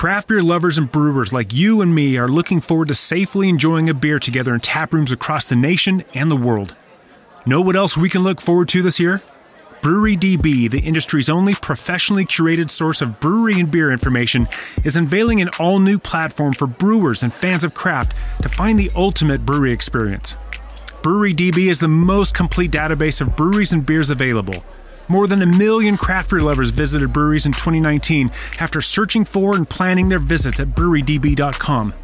Craft beer lovers and brewers like you and me are looking forward to safely enjoying a beer together in tap rooms across the nation and the world. Know what else we can look forward to this year? Brewery DB, the industry's only professionally curated source of brewery and beer information, is unveiling an all new platform for brewers and fans of craft to find the ultimate brewery experience. Brewery DB is the most complete database of breweries and beers available. More than a million craft beer lovers visited breweries in 2019 after searching for and planning their visits at brewerydb.com.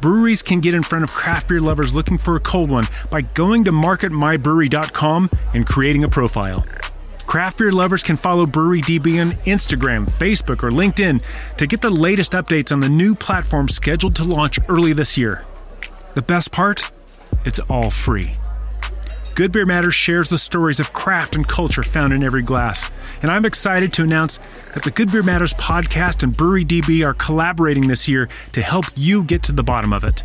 Breweries can get in front of craft beer lovers looking for a cold one by going to marketmybrewery.com and creating a profile. Craft beer lovers can follow Brewery DB on Instagram, Facebook, or LinkedIn to get the latest updates on the new platform scheduled to launch early this year. The best part? It's all free. Good Beer Matters shares the stories of craft and culture found in every glass. And I'm excited to announce that the Good Beer Matters podcast and Brewery DB are collaborating this year to help you get to the bottom of it.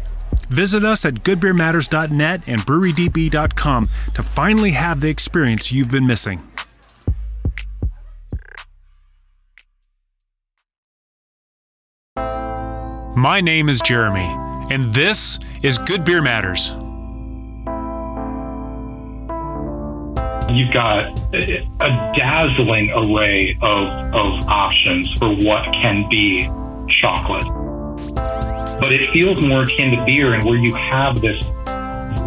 Visit us at goodbeermatters.net and brewerydb.com to finally have the experience you've been missing. My name is Jeremy, and this is Good Beer Matters. You've got a dazzling array of, of options for what can be chocolate. But it feels more akin to beer and where you have this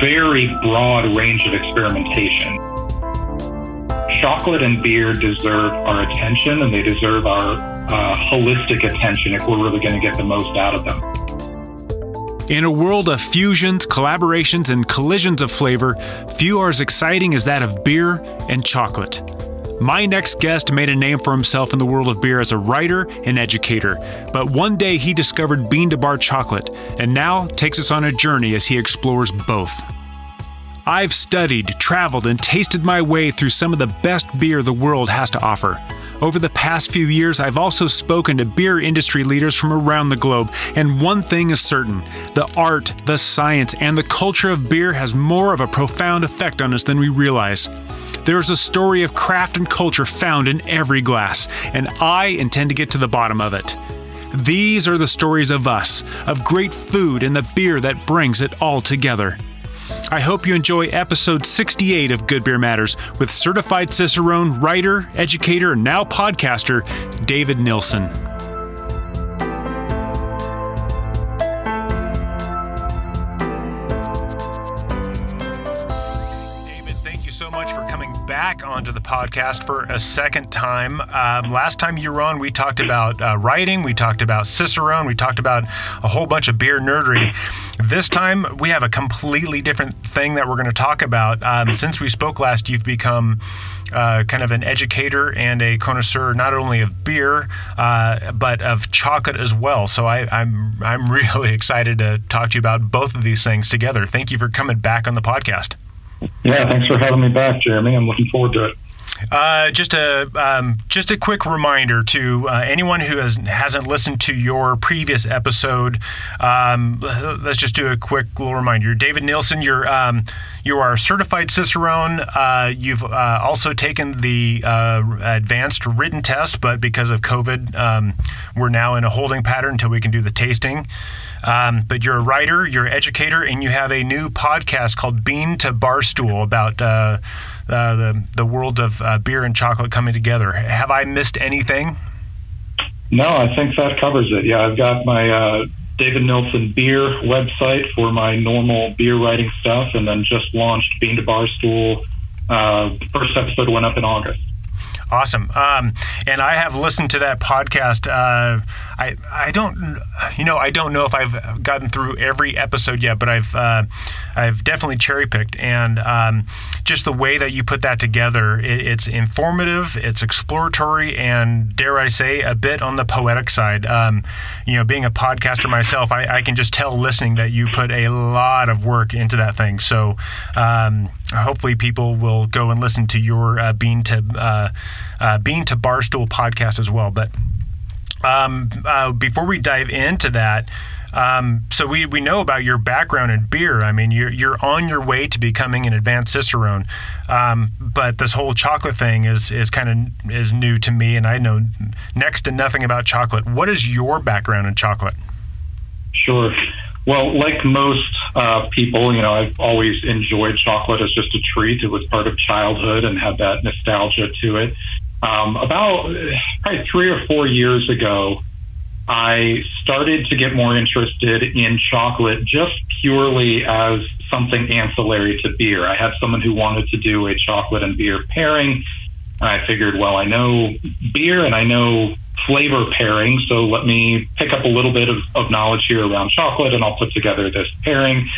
very broad range of experimentation. Chocolate and beer deserve our attention and they deserve our uh, holistic attention if we're really going to get the most out of them. In a world of fusions, collaborations, and collisions of flavor, few are as exciting as that of beer and chocolate. My next guest made a name for himself in the world of beer as a writer and educator, but one day he discovered bean to bar chocolate and now takes us on a journey as he explores both. I've studied, traveled, and tasted my way through some of the best beer the world has to offer. Over the past few years, I've also spoken to beer industry leaders from around the globe, and one thing is certain the art, the science, and the culture of beer has more of a profound effect on us than we realize. There is a story of craft and culture found in every glass, and I intend to get to the bottom of it. These are the stories of us, of great food and the beer that brings it all together. I hope you enjoy episode 68 of Good Beer Matters with certified Cicerone, writer, educator, and now podcaster, David Nilsen. Onto the podcast for a second time. Um, last time you were on, we talked about uh, writing, we talked about Cicerone, we talked about a whole bunch of beer nerdery. This time, we have a completely different thing that we're going to talk about. Um, since we spoke last, you've become uh, kind of an educator and a connoisseur, not only of beer uh, but of chocolate as well. So I, I'm I'm really excited to talk to you about both of these things together. Thank you for coming back on the podcast. Yeah, thanks for having me back, Jeremy. I'm looking forward to it. Uh, just a um, just a quick reminder to uh, anyone who has hasn't listened to your previous episode. Um, let's just do a quick little reminder. David Nilsen, you're um, you are a certified Cicerone. Uh, you've uh, also taken the uh, advanced written test, but because of COVID, um, we're now in a holding pattern until we can do the tasting. Um, but you're a writer, you're an educator, and you have a new podcast called Bean to Barstool about uh, uh, the the world of uh, beer and chocolate coming together. Have I missed anything? No, I think that covers it. Yeah, I've got my uh, David Nilsen beer website for my normal beer writing stuff, and then just launched Bean to Barstool. Uh, first episode went up in August. Awesome. Um, and I have listened to that podcast. I I don't you know I don't know if I've gotten through every episode yet, but I've uh, I've definitely cherry picked and um, just the way that you put that together, it, it's informative, it's exploratory, and dare I say a bit on the poetic side. Um, you know, being a podcaster myself, I, I, can just tell listening that you put a lot of work into that thing. So um, hopefully people will go and listen to your uh, Bean to uh, uh, Bean to Barstool podcast as well. But Um, uh, before we dive into that, um, so we, we know about your background in beer. I mean, you're you're on your way to becoming an advanced cicerone, um, but this whole chocolate thing is is kind of is new to me, and I know next to nothing about chocolate. What is your background in chocolate? Sure. Well, like most uh, people, you know, I've always enjoyed chocolate as just a treat. It was part of childhood and had that nostalgia to it. Um, about probably three or four years ago, I started to get more interested in chocolate just purely as something ancillary to beer. I had someone who wanted to do a chocolate and beer pairing. And I figured, well, I know beer and I know flavor pairing, so let me pick up a little bit of, of knowledge here around chocolate and I'll put together this pairing.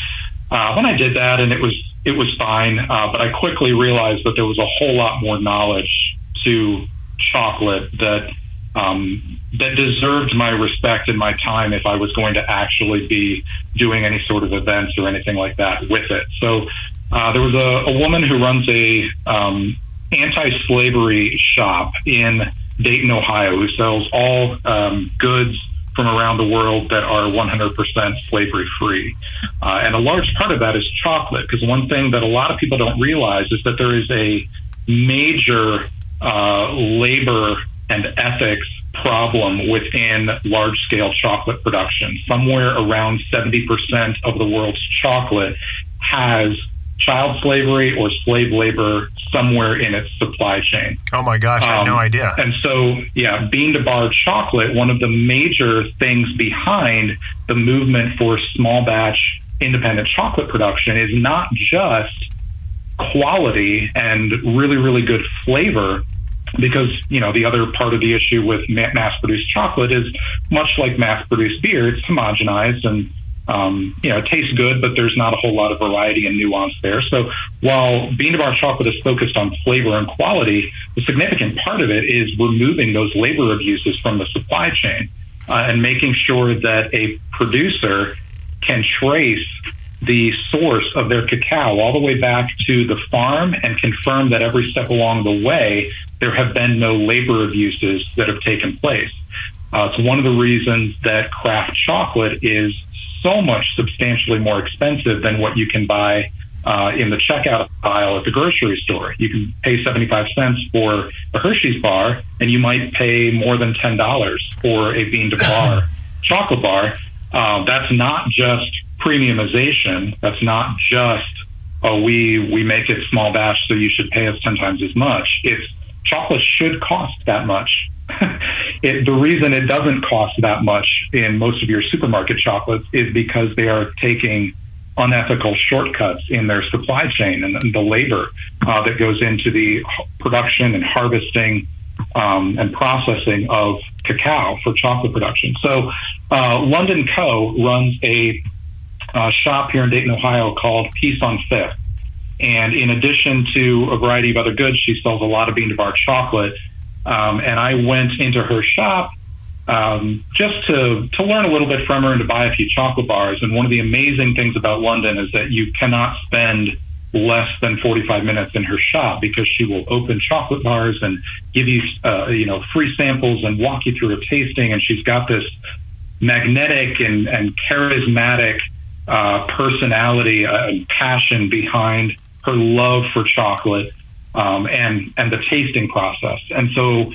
Uh, when I did that, and it was it was fine, uh, but I quickly realized that there was a whole lot more knowledge to chocolate that um, that deserved my respect and my time if I was going to actually be doing any sort of events or anything like that with it. So uh, there was a, a, woman who runs a um, anti-slavery shop in Dayton, Ohio, who sells all um, goods from around the world that are 100% slavery free. Uh, and a large part of that is chocolate, because one thing that a lot of people don't realize is that there is a major uh, labor and ethics problem within large scale chocolate production. Somewhere around 70% of the world's chocolate has child slavery or slave labor somewhere in its supply chain. Oh my gosh, I had no um, idea. And so, yeah, bean to bar chocolate, one of the major things behind the movement for small batch independent chocolate production is not just quality and really, really good flavor, because you know the other part of the issue with mass produced chocolate is much like mass produced beer it's homogenized and um, you know it tastes good but there's not a whole lot of variety and nuance there. So while bean to bar chocolate is focused on flavor and quality the significant part of it is removing those labor abuses from the supply chain uh, and making sure that a producer can trace the source of their cacao all the way back to the farm and confirm that every step along the way there have been no labor abuses that have taken place. Uh, it's one of the reasons that craft chocolate is so much substantially more expensive than what you can buy uh, in the checkout aisle at the grocery store. You can pay 75 cents for a Hershey's bar, and you might pay more than $10 for a bean to bar chocolate bar. Uh, that's not just premiumization. That's not just oh we we make it small batch, so you should pay us ten times as much. It's chocolate should cost that much. it, the reason it doesn't cost that much in most of your supermarket chocolates is because they are taking unethical shortcuts in their supply chain and the labor uh, that goes into the production and harvesting um, and processing of cacao for chocolate production. So, uh, London Co. runs a uh, shop here in Dayton, Ohio called Peace on Fifth. And in addition to a variety of other goods, she sells a lot of bean to bar chocolate. Um, and I went into her shop um, just to, to learn a little bit from her and to buy a few chocolate bars. And one of the amazing things about London is that you cannot spend less than 45 minutes in her shop because she will open chocolate bars and give you, uh, you know, free samples and walk you through a tasting. And she's got this magnetic and, and charismatic uh, personality uh, and passion behind her love for chocolate um, and and the tasting process. And so,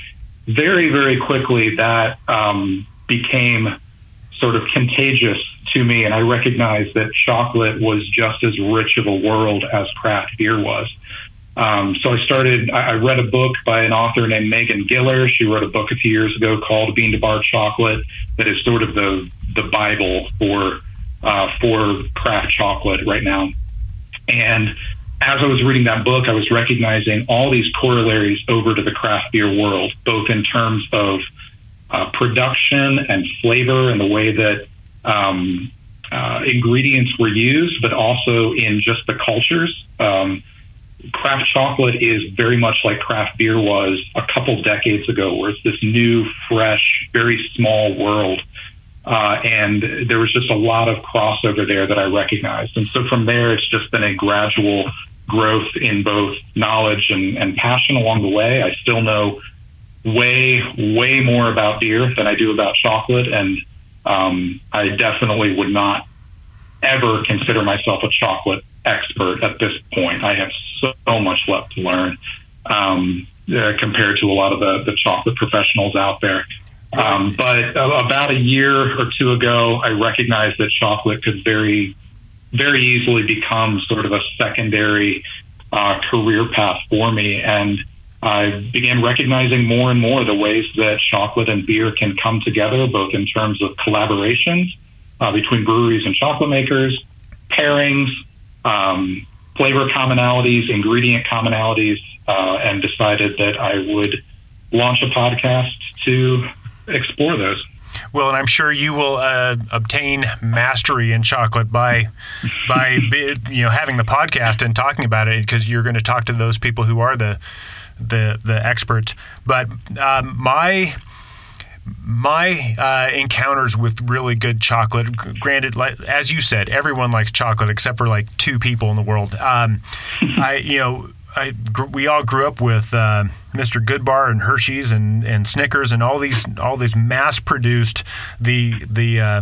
very very quickly that um, became sort of contagious to me, and I recognized that chocolate was just as rich of a world as craft beer was. Um, so I started. I, read a book by an author named Megan Giller. She wrote a book a few years ago called Bean to Bar Chocolate, that is sort of the the Bible for uh, for craft chocolate right now. And as I was reading that book, I was recognizing all these corollaries over to the craft beer world, both in terms of uh, production and flavor and the way that um, uh, ingredients were used, but also in just the cultures. Um, craft chocolate is very much like craft beer was a couple decades ago, where it's this new, fresh, very small world uh, and there was just a lot of crossover there that I recognized. And so from there, it's just been a gradual growth in both knowledge and, and passion along the way. I still know way, way more about beer than I do about chocolate, and um, I definitely would not ever consider myself a chocolate expert at this point. I have so, much left to learn um, uh, compared to a lot of the, the chocolate professionals out there. Um, but about a year or two ago, I recognized that chocolate could very, very easily become sort of a secondary uh, career path for me. And I began recognizing more and more the ways that chocolate and beer can come together, both in terms of collaborations uh, between breweries and chocolate makers, pairings, um, flavor commonalities, ingredient commonalities, uh, and decided that I would launch a podcast to explore those. Well, and I'm sure you will uh, obtain mastery in chocolate by by you know having the podcast and talking about it because you're going to talk to those people who are the the the experts. But um, my my uh, encounters with really good chocolate, granted, like, as you said, everyone likes chocolate except for like two people in the world. Um, I, you know, I, we all grew up with uh, Mr. Goodbar and Hershey's and, and Snickers and all these all these mass produced the the uh,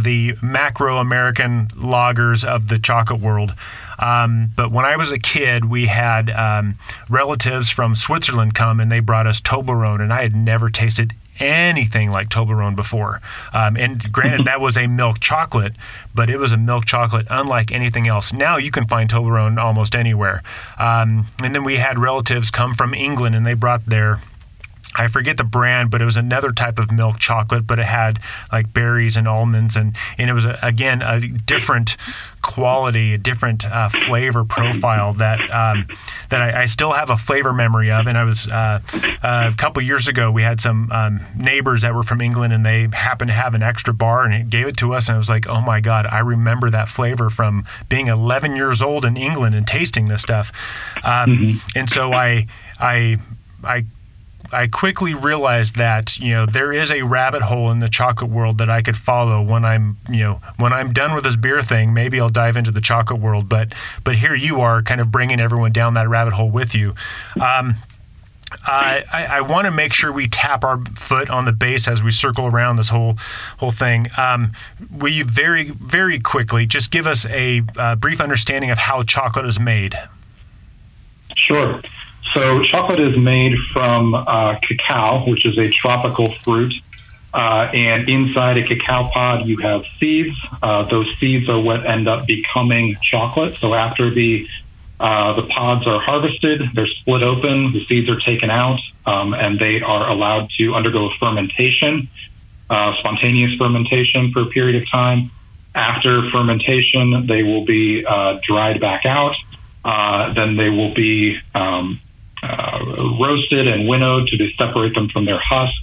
the macro American lagers of the chocolate world. Um, but when I was a kid, we had um, relatives from Switzerland come and they brought us Toblerone, and I had never tasted anything like Toblerone before. Um, and granted, that was a milk chocolate, but it was a milk chocolate unlike anything else. Now you can find Toblerone almost anywhere. Um, and then we had relatives come from England and they brought their I forget the brand, but it was another type of milk chocolate, but it had like berries and almonds, and and it was a, again a different quality, a different uh, flavor profile that um, that I, I, still have a flavor memory of. And I was uh, uh, a couple years ago, we had some um, neighbors that were from England, and they happened to have an extra bar, and it gave it to us, and I was like, oh my god, I remember that flavor from being 11 years old in England and tasting this stuff. Um, mm-hmm. And so I I I I quickly realized that you know there is a rabbit hole in the chocolate world that I could follow when I'm you know when I'm done with this beer thing. Maybe I'll dive into the chocolate world, but but here you are, kind of bringing everyone down that rabbit hole with you. Um, I, I, want to make sure we tap our foot on the base as we circle around this whole whole thing. Um, will you very very quickly just give us a uh, brief understanding of how chocolate is made? Sure. So chocolate is made from uh, cacao, which is a tropical fruit. Uh, and inside a cacao pod, you have seeds. Uh, those seeds are what end up becoming chocolate. So after the uh, the pods are harvested, they're split open, the seeds are taken out, um, and they are allowed to undergo fermentation, uh, spontaneous fermentation for a period of time. After fermentation, they will be uh, dried back out. then they will be um, uh, roasted and winnowed to separate them from their husk.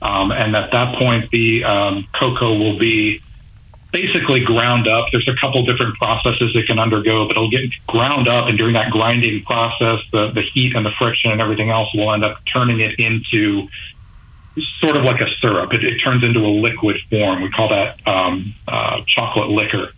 Um, and at that point, the um, cocoa will be basically ground up. There's a couple different processes it can undergo, but it'll get ground up. And during that grinding process, the, the heat and the friction and everything else will end up turning it into sort of like a syrup. It, it turns into a liquid form. We call that um, uh, chocolate liquor.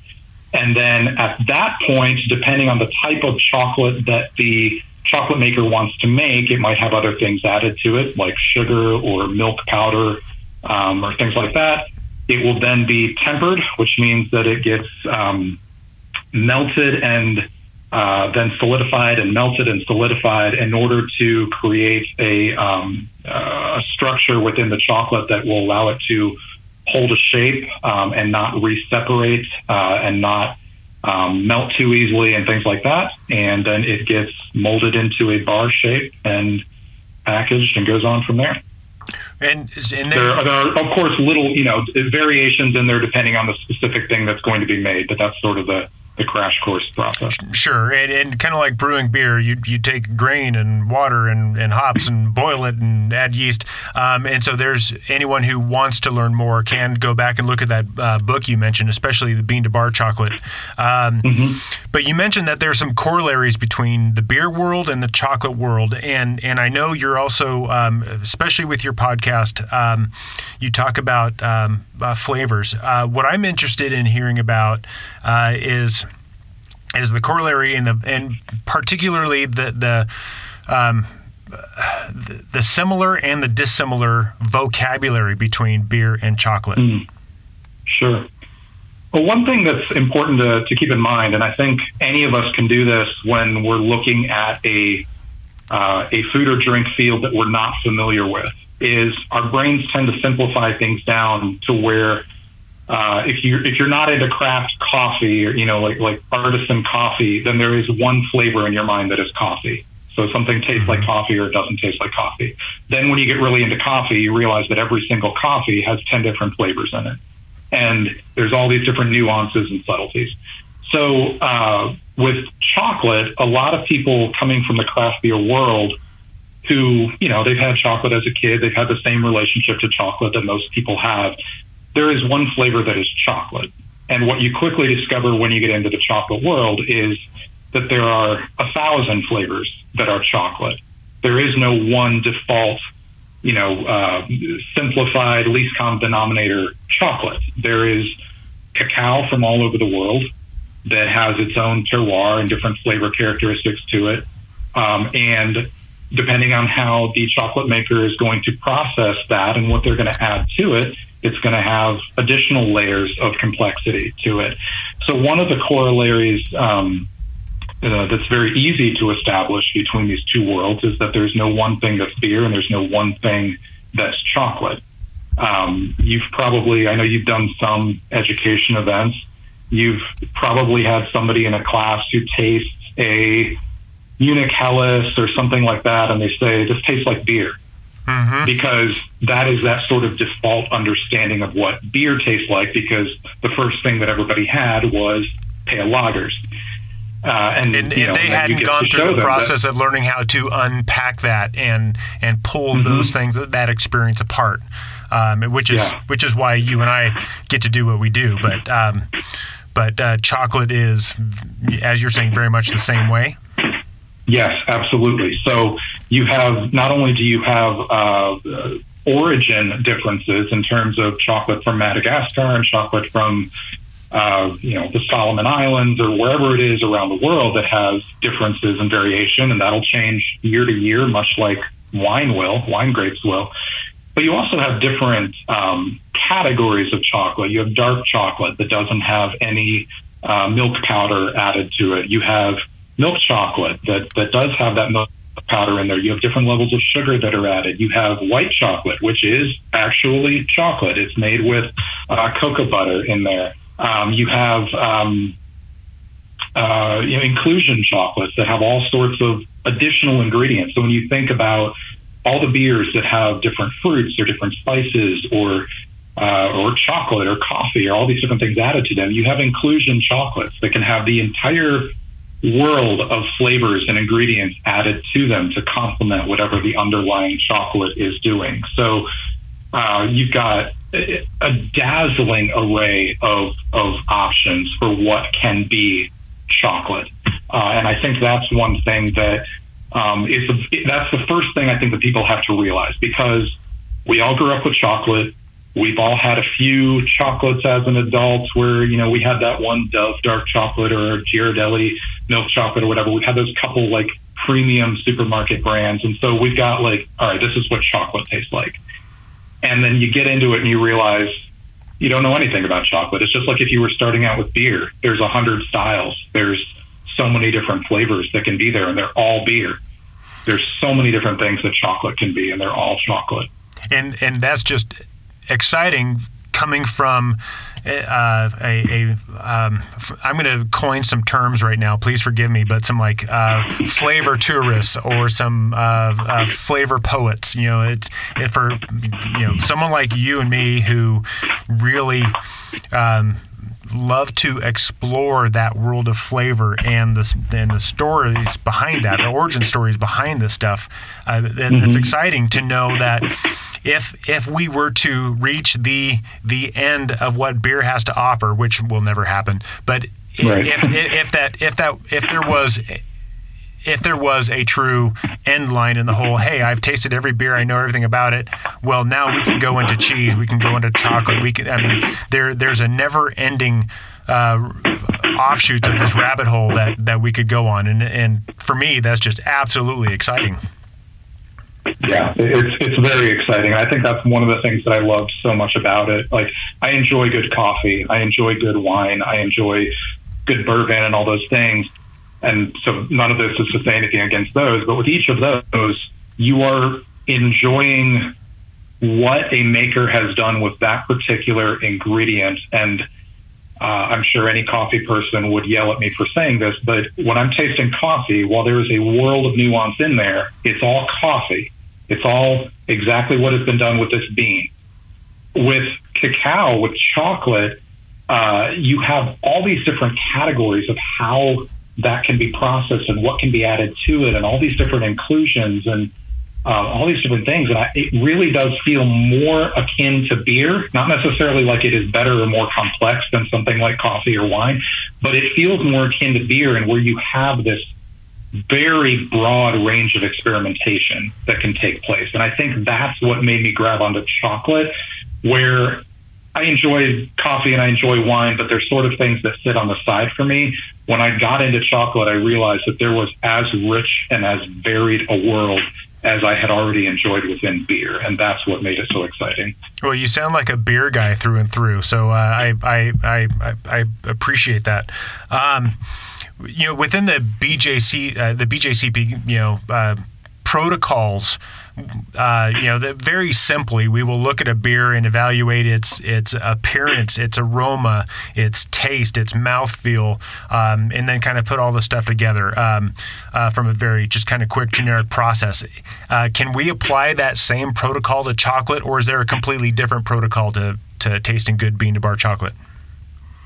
And then at that point, depending on the type of chocolate that the chocolate maker wants to make, it might have other things added to it, like sugar or milk powder um, or things like that. It will then be tempered, which means that it gets um, melted and uh, then solidified and melted and solidified in order to create a, um, uh, a structure within the chocolate that will allow it to hold a shape um, and not re-separate uh, and not um, melt too easily and things like that. And then it gets molded into a bar shape and packaged and goes on from there. And, and there, are, there, are, of course, little, you know, variations in there depending on the specific thing that's going to be made, but that's sort of the, the crash course process. Sure, and, and kind of like brewing beer, you you take grain and water and, and hops and boil it and add yeast. Um, and so there's anyone who wants to learn more can go back and look at that uh, book you mentioned, especially the bean to bar chocolate. Um, mm-hmm. But you mentioned that there's some corollaries between the beer world and the chocolate world, and and I know you're also, um, especially with your podcast, um, you talk about um, uh, flavors. Uh, what I'm interested in hearing about uh, is is the corollary in the and particularly the the um, the, the, similar and the dissimilar vocabulary between beer and chocolate? Mm, sure. Well, one thing that's important to, to keep in mind, and I think any of us can do this when we're looking at a uh, a food or drink field that we're not familiar with, is our brains tend to simplify things down to where uh, if you if you're not into craft coffee or you know like like artisan coffee, then there is one flavor in your mind that is coffee. So something tastes like mm-hmm. coffee or it doesn't taste like coffee. Then when you get really into coffee, you realize that every single coffee has ten different flavors in it, and there's all these different nuances and subtleties. So uh, with chocolate, a lot of people coming from the craft beer world who, you know, they've had chocolate as a kid, they've had the same relationship to chocolate that most people have there is one flavor that is chocolate. And what you quickly discover when you get into the chocolate world is that there are a thousand flavors that are chocolate. There is no one default, you know, uh, simplified least common denominator chocolate. There is cacao from all over the world that has its own terroir and different flavor characteristics to it. Um, and depending on how the chocolate maker is going to process that and what they're going to add to it, it's going to have additional layers of complexity to it. So one of the corollaries um, uh, that's very easy to establish between these two worlds is that there's no one thing that's beer and there's no one thing that's chocolate. Um, you've probably, I know you've done some education events. You've probably had somebody in a class who tastes a Munich Helles or something like that, and they say, this tastes like beer mm-hmm. because that is that sort of default understanding of what beer tastes like because the first thing that everybody had was pale lagers. Uh, and, and, and know, they hadn't gone through the process that, of learning how to unpack that and and pull mm-hmm. those things that experience apart, um, which is yeah. which is why you and I get to do what we do. But um, but uh, chocolate is, as you're saying, very much the same way. Yes, absolutely. So you have not only do you have uh, origin differences in terms of chocolate from Madagascar and chocolate from uh, you know the Solomon Islands or wherever it is around the world that has differences and variation, and that'll change year to year, much like wine will, wine grapes will. But you also have different um, categories of chocolate. You have dark chocolate that doesn't have any uh, milk powder added to it. You have milk chocolate that, that does have that milk powder in there. You have different levels of sugar that are added. You have white chocolate, which is actually chocolate. It's made with uh, cocoa butter in there. Um, you have um, uh, you know, inclusion chocolates that have all sorts of additional ingredients. So when you think about all the beers that have different fruits or different spices or uh, or chocolate or coffee or all these different things added to them, you have inclusion chocolates that can have the entire world of flavors and ingredients added to them to complement whatever the underlying chocolate is doing. So uh, you've got a dazzling array of, of options for what can be chocolate. Uh, and I think that's one thing that um, is that's the first thing I think that people have to realize because we all grew up with chocolate. We've all had a few chocolates as an adult where, you know, we had that one Dove dark chocolate or Ghirardelli milk chocolate or whatever. We've had those couple like premium supermarket brands. And so we've got like, all right, this is what chocolate tastes like. And then you get into it and you realize you don't know anything about chocolate. It's just like if you were starting out with beer, there's a hundred styles. There's so many different flavors that can be there and they're all beer. There's so many different things that chocolate can be and they're all chocolate. And and that's just exciting coming from uh, a, a um, I'm going to coin some terms right now. Please forgive me, but some like uh, flavor tourists or some uh, uh flavor poets. You know, it's it for you know someone like you and me who really. Um, love to explore that world of flavor and the and the stories behind that, the origin stories behind this stuff. Uh, mm-hmm. It's exciting to know that if if we were to reach the the end of what beer has to offer, which will never happen, but right. if, if, if that if that if there was if there was a true end line in the whole, hey, I've tasted every beer, I know everything about it. Well, now we can go into cheese, we can go into chocolate. We can, I mean, there there's a never-ending uh, offshoots of this rabbit hole that that we could go on, and and for me, that's just absolutely exciting. Yeah, it's it's very exciting. I think that's one of the things that I love so much about it. Like I enjoy good coffee, I enjoy good wine, I enjoy good bourbon and all those things. And so none of this is to say anything against those, but with each of those, you are enjoying what a maker has done with that particular ingredient. And uh, I'm sure any coffee person would yell at me for saying this, but when I'm tasting coffee, while there is a world of nuance in there, it's all coffee. It's all exactly what has been done with this bean. With cacao, with chocolate, uh, you have all these different categories of how that can be processed and what can be added to it, and all these different inclusions and um, all these different things. And I, it really does feel more akin to beer, not necessarily like it is better or more complex than something like coffee or wine, but it feels more akin to beer and where you have this very broad range of experimentation that can take place. And I think that's what made me grab onto chocolate, where I enjoy coffee and I enjoy wine, but there's sort of things that sit on the side for me. When I got into chocolate, I realized that there was as rich and as varied a world as I had already enjoyed within beer, and that's what made it so exciting. Well, you sound like a beer guy through and through, so uh, I, I, I I appreciate that. Um, you know, within the BJC, uh, the BJCP, you know. Uh, protocols. Uh, you know, that very simply, we will look at a beer and evaluate its its appearance, its aroma, its taste, its mouthfeel, um, and then kind of put all the stuff together um, uh, from a very just kind of quick generic process. Uh, can we apply that same protocol to chocolate, or is there a completely different protocol to to tasting good bean to bar chocolate?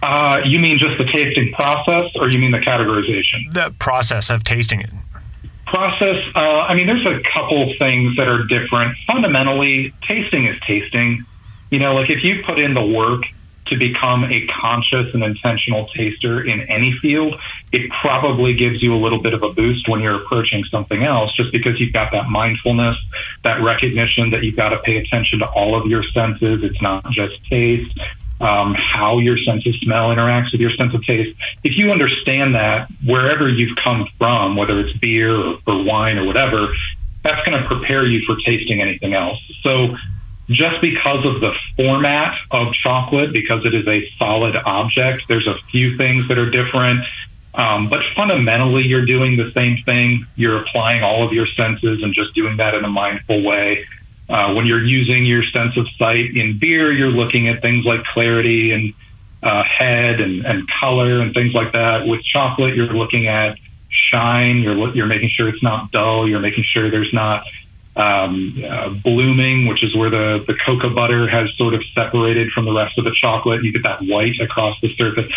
Uh, you mean just the tasting process, or you mean the categorization? The process of tasting it process uh, i mean there's a couple things that are different. Fundamentally tasting is tasting. You know like if you put in the work to become a conscious and intentional taster in any field it probably gives you a little bit of a boost when you're approaching something else just because you've got that mindfulness that recognition that you've got to pay attention to all of your senses. It's not just taste um, how your sense of smell interacts with your sense of taste. If you understand that wherever you've come from, whether it's beer or, or wine or whatever, that's going to prepare you for tasting anything else. So just because of the format of chocolate, because it is a solid object, there's a few things that are different. Um, but fundamentally, you're doing the same thing. You're applying all of your senses and just doing that in a mindful way. Uh, when you're using your sense of sight in beer, you're looking at things like clarity and uh, head and, and color and things like that. With chocolate, you're looking at shine. You're you're making sure it's not dull. You're making sure there's not um, uh, blooming, which is where the the cocoa butter has sort of separated from the rest of the chocolate. You get that white across the surface.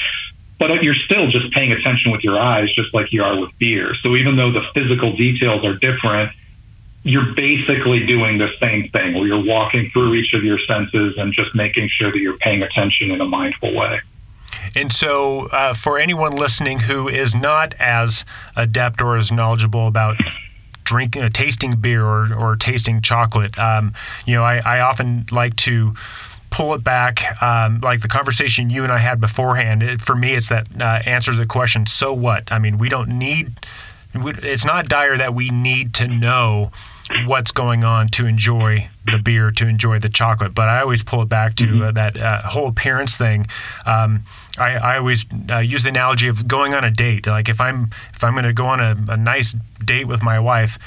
But you're still just paying attention with your eyes, just like you are with beer. So even though the physical details are different, you're basically doing the same thing where you're walking through each of your senses and just making sure that you're paying attention in a mindful way. And so, uh, for anyone listening who is not as adept or as knowledgeable about drinking, uh, tasting beer or, or tasting chocolate, um, you know, I, I often like to pull it back, um, like the conversation you and I had beforehand. It, for me, it's that uh, answers the question, so what? I mean, we don't need, it's not dire that we need to know what's going on to enjoy the beer, to enjoy the chocolate. But I always pull it back to mm-hmm. uh, that uh, whole appearance thing. Um, I, I, always uh, use the analogy of going on a date. Like if I'm if I'm going to go on a, a nice date with my wife,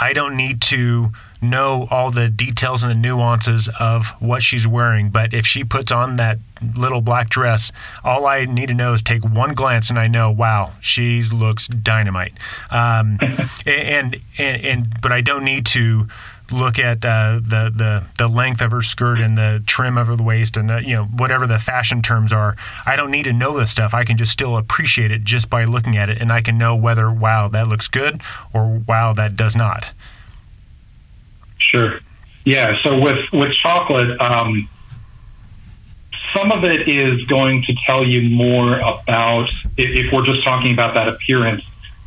I don't need to know all the details and the nuances of what she's wearing. But if she puts on that little black dress, all I need to know is take one glance and I know, wow, she looks dynamite. Um, and, and, and, but I don't need to look at uh, the, the the length of her skirt and the trim of her waist and the, you know whatever the fashion terms are. I don't need to know this stuff. I can just still appreciate it just by looking at it, and I can know whether wow that looks good or wow that does not. Sure. Yeah. So with with chocolate, um, some of it is going to tell you more about if, if we're just talking about that appearance.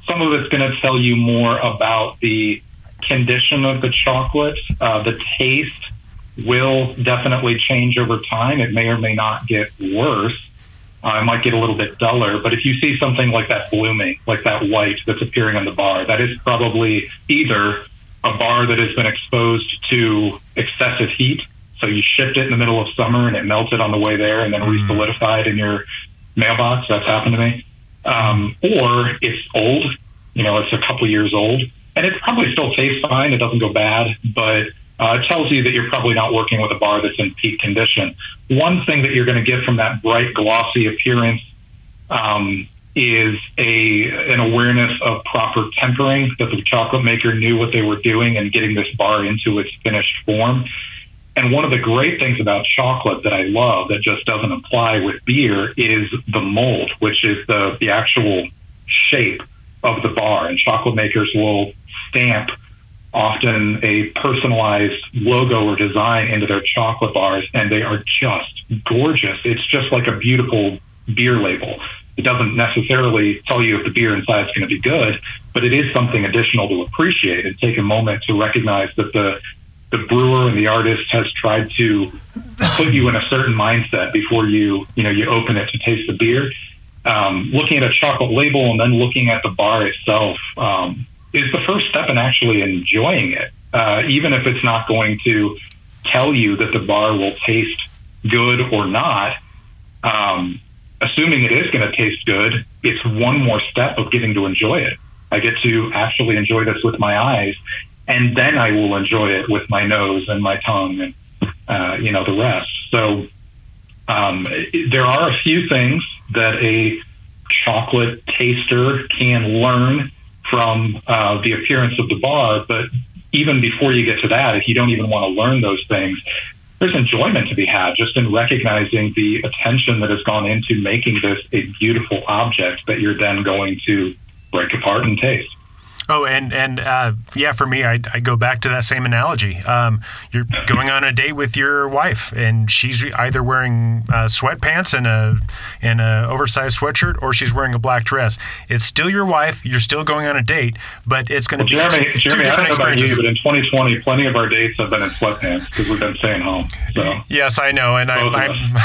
Some of it's going to tell you more about the condition of the chocolate. Uh, the taste will definitely change over time. It may or may not get worse. Uh, it might get a little bit duller, but if you see something like that blooming, like that white that's appearing on the bar, that is probably either a bar that has been exposed to excessive heat. So you shipped it in the middle of summer and it melted on the way there and then mm. re-solidified in your mailbox. That's happened to me. Um, or it's old, you know, it's a couple years old and it probably still tastes fine. It doesn't go bad, but uh, it tells you that you're probably not working with a bar that's in peak condition. One thing that you're going to get from that bright, glossy appearance um, is a an awareness of proper tempering that the chocolate maker knew what they were doing and getting this bar into its finished form. And one of the great things about chocolate that I love that just doesn't apply with beer is the mold, which is the the actual shape of the bar. And chocolate makers will stamp often a personalized logo or design into their chocolate bars, and they are just gorgeous. It's just like a beautiful beer label. It doesn't necessarily tell you if the beer inside is going to be good, but it is something additional to appreciate and take a moment to recognize that the the brewer and the artist has tried to put you in a certain mindset before you you know you open it to taste the beer. Um, looking at a chocolate label and then looking at the bar itself, um, is the first step in actually enjoying it, uh, even if it's not going to tell you that the bar will taste good or not. Um, assuming it is going to taste good, it's one more step of getting to enjoy it. I get to actually enjoy this with my eyes, and then I will enjoy it with my nose and my tongue and uh, you know the rest. So um, there are a few things that a chocolate taster can learn from uh, the appearance of the bar. But even before you get to that, if you don't even want to learn those things, there's enjoyment to be had just in recognizing the attention that has gone into making this a beautiful object that you're then going to break apart and taste. Oh, and and uh, yeah, for me, I, I go back to that same analogy. Um, you're going on a date with your wife, and she's either wearing uh, sweatpants and a and a oversized sweatshirt, or she's wearing a black dress. It's still your wife. You're still going on a date, but it's going to well, be Jeremy. Two, Jeremy, two I don't know about you, but in 2020, plenty of our dates have been in sweatpants because we've been staying home. So yes, I know, and I'm, I'm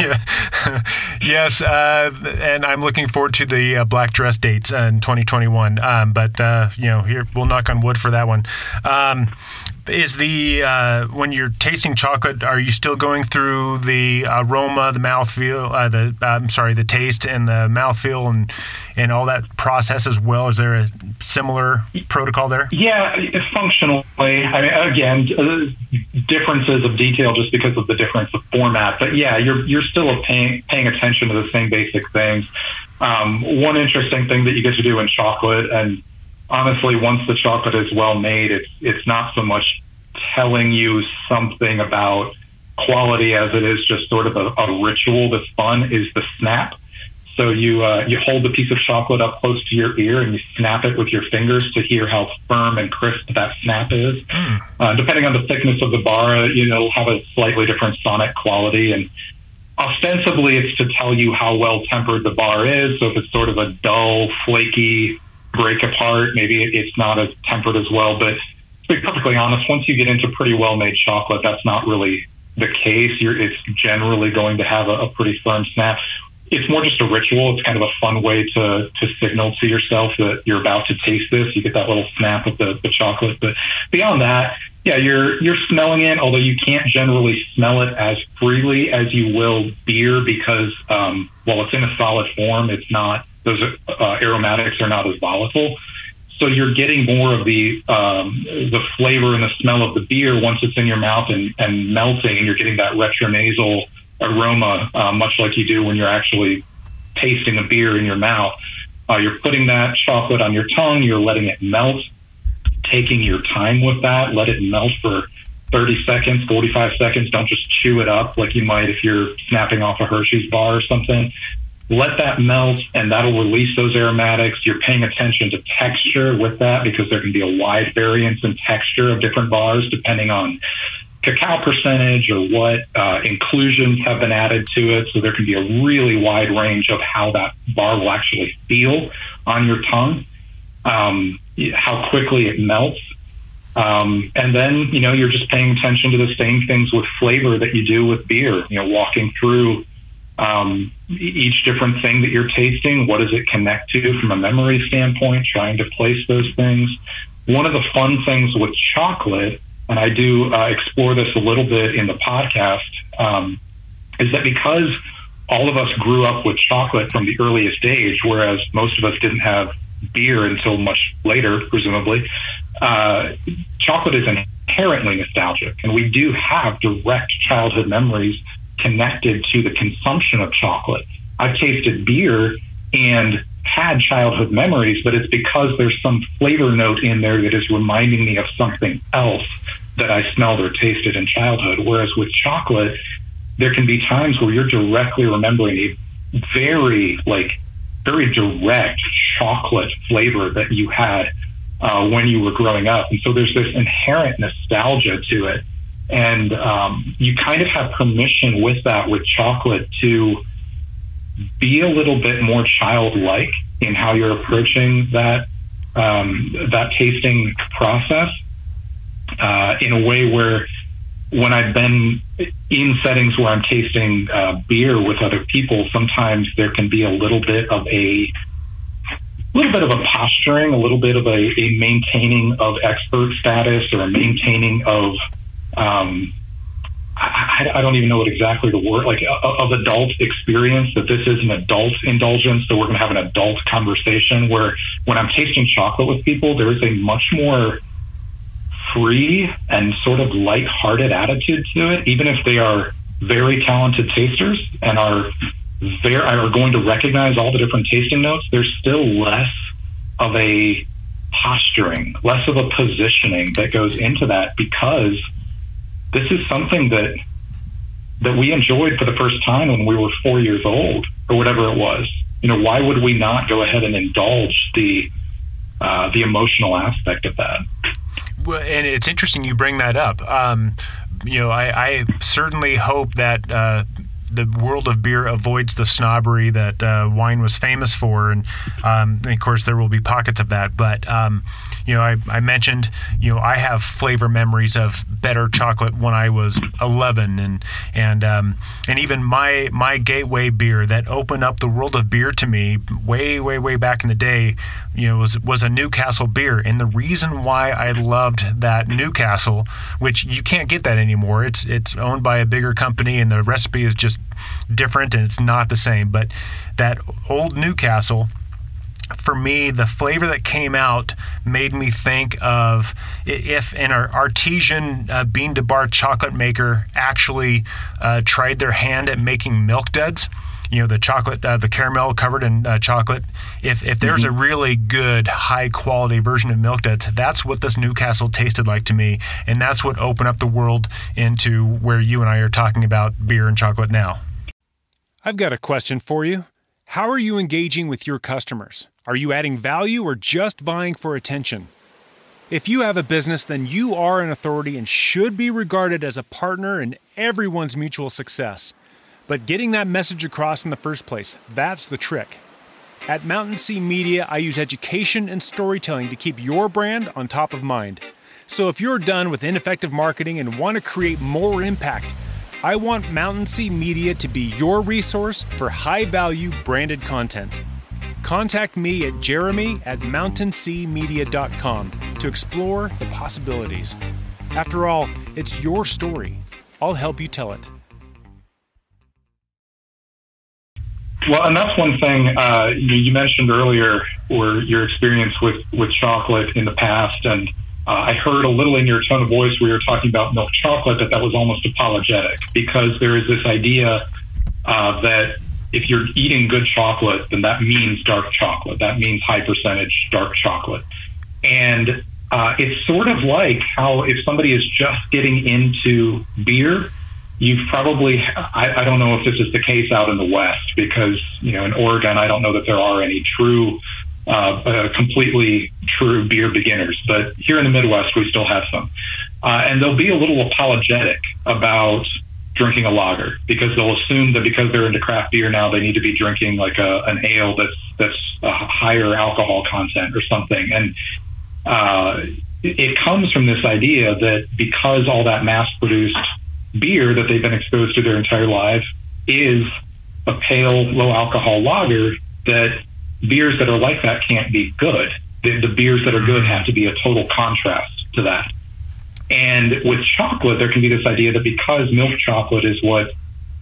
yeah, yes, uh, and I'm looking forward to the uh, black dress dates in 2021. Um, but you know, here we'll knock on wood for that one. Um, is the uh, when you're tasting chocolate, are you still going through the aroma, the mouthfeel, uh, the uh, I'm sorry, the taste and the mouthfeel and and all that process as well? Is there a similar protocol there? Yeah, functionally. I mean, again, uh, differences of detail just because of the difference of format. But yeah, you're you're still paying paying attention to the same basic things. Um, one interesting thing that you get to do in chocolate and honestly, once the chocolate is well made, it's it's not so much telling you something about quality as it is just sort of a, a ritual that's fun. Is the snap. So you uh, you hold the piece of chocolate up close to your ear and you snap it with your fingers to hear how firm and crisp that snap is. Mm. Uh, depending on the thickness of the bar, you know, it'll have a slightly different sonic quality. And ostensibly, it's to tell you how well tempered the bar is. So if it's sort of a dull, flaky break apart. Maybe it's not as tempered as well. But to be perfectly honest, once you get into pretty well made chocolate, that's not really the case. You're, it's generally going to have a, a pretty firm snap. It's more just a ritual. It's kind of a fun way to to signal to yourself that you're about to taste this. You get that little snap of the, the chocolate. But beyond that, yeah, you're you're smelling it, although you can't generally smell it as freely as you will beer because um, while it's in a solid form, it's not those uh, aromatics are not as volatile. So you're getting more of the um, the flavor and the smell of the beer once it's in your mouth and, and melting, and you're getting that retronasal aroma, uh, much like you do when you're actually tasting a beer in your mouth. Uh, you're putting that chocolate on your tongue, you're letting it melt, taking your time with that, let it melt for 30 seconds, 45 seconds. Don't just chew it up like you might if you're snapping off a Hershey's bar or something let that melt and that'll release those aromatics. You're paying attention to texture with that because there can be a wide variance in texture of different bars depending on cacao percentage or what uh, inclusions have been added to it. So there can be a really wide range of how that bar will actually feel on your tongue, um, how quickly it melts. Um, and then, you know, you're just paying attention to the same things with flavor that you do with beer, you know, walking through um, each different thing that you're tasting, what does it connect to from a memory standpoint, trying to place those things. one of the fun things with chocolate, and I do uh, explore this a little bit in the podcast, um, is that because all of us grew up with chocolate from the earliest age, whereas most of us didn't have beer until much later, presumably. Uh, chocolate is inherently nostalgic, and we do have direct childhood memories connected to the consumption of chocolate. I've tasted beer and had childhood memories, but it's because there's some flavor note in there that is reminding me of something else that I smelled or tasted in childhood. Whereas with chocolate, there can be times where you're directly remembering a very, like, very direct chocolate flavor that you had uh, when you were growing up. And so there's this inherent nostalgia to it. And um, you kind of have permission with that with chocolate to be a little bit more childlike in how you're approaching that um, that tasting process uh, in a way where when I've been in settings where I'm tasting uh, beer with other people, sometimes there can be a little bit of a little bit of a posturing, a little bit of a, a maintaining of expert status or a maintaining of um, I, I, don't even know what exactly the word like of adult experience that this is an adult indulgence that we're going to have an adult conversation where when i'm tasting chocolate with people there is a much more free and sort of light-hearted attitude to it even if they are very talented tasters and are very are going to recognize all the different tasting notes there's still less of a posturing less of a positioning that goes into that because this is something that that we enjoyed for the first time when we were four years old or whatever it was. You know, why would we not go ahead and indulge the uh, the emotional aspect of that? Well, and it's interesting you bring that up. Um, you know, I, I, certainly hope that uh, the world of beer avoids the snobbery that uh, wine was famous for, and, um, and, of course there will be pockets of that. But um, you know, I, I, mentioned you know I have flavor memories of better chocolate when I was 11, and and um, and even my my gateway beer that opened up the world of beer to me way way way back in the day, you know, was was a Newcastle beer, and the reason why I loved that Newcastle, which you can't get that anymore, it's it's owned by a bigger company, and the recipe is just different and it's not the same. But that old Newcastle, for me, the flavor that came out made me think of if an artesian uh, bean to bar chocolate maker actually uh, tried their hand at making milk duds you know the chocolate uh, the caramel covered in uh, chocolate. If if there's mm-hmm. a really good high quality version of milk duds that's what this newcastle tasted like to me and that's what opened up the world into where you and i are talking about beer and chocolate now. I've got a question for you how are you engaging with your customers are you adding value or just vying for attention if you have a business, then you are an authority and should be regarded as a partner in everyone's mutual success. But getting that message across in the first place, that's the trick. At Mountain Sea Media, I use education and storytelling to keep your brand on top of mind. So if you're done with ineffective marketing and want to create more impact, I want Mountain Sea Media to be your resource for high value branded content. Contact me at jeremy at mountainseamedia.com to explore the possibilities. After all, it's your story. I'll help you tell it. Well, and that's one thing uh, you, mentioned earlier, or your experience with with chocolate in the past, and uh, I heard a little in your tone of voice where you were talking about milk chocolate that that was almost apologetic because there is this idea uh, that if you're eating good chocolate, then that means dark chocolate. That means high percentage dark chocolate, and uh, it's sort of like how if somebody is just getting into beer you've probably I, I, don't know if this is the case out in the west because you know in oregon i don't know that there are any true uh, uh, completely true beer beginners but here in the midwest we still have some. Uh, and they'll be a little apologetic about drinking a lager because they'll assume that because they're into craft beer now they need to be drinking like a, an ale that's that's a higher alcohol content or something. And uh, it, comes from this idea that because all that mass produced beer that they've been exposed to their entire life is a pale, low alcohol lager that beers that are like that can't be good. The, the beers that are good have to be a total contrast to that. And with chocolate, there can be this idea that because milk chocolate is what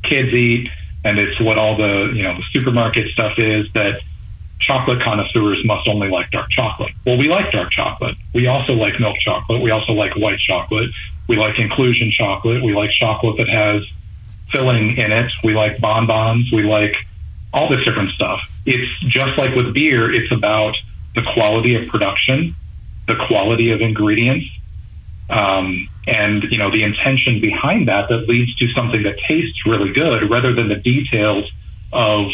kids eat and it's what all the you know the supermarket stuff is, that chocolate connoisseurs must only like dark chocolate. Well, we like dark chocolate. We also like milk chocolate. We also like white chocolate. We like inclusion chocolate. We like chocolate that has filling in it. We like bonbons. We like all this different stuff. It's just like with beer, it's about the quality of production, the quality of ingredients, um, and you know the intention behind that that leads to something that tastes really good rather than the details of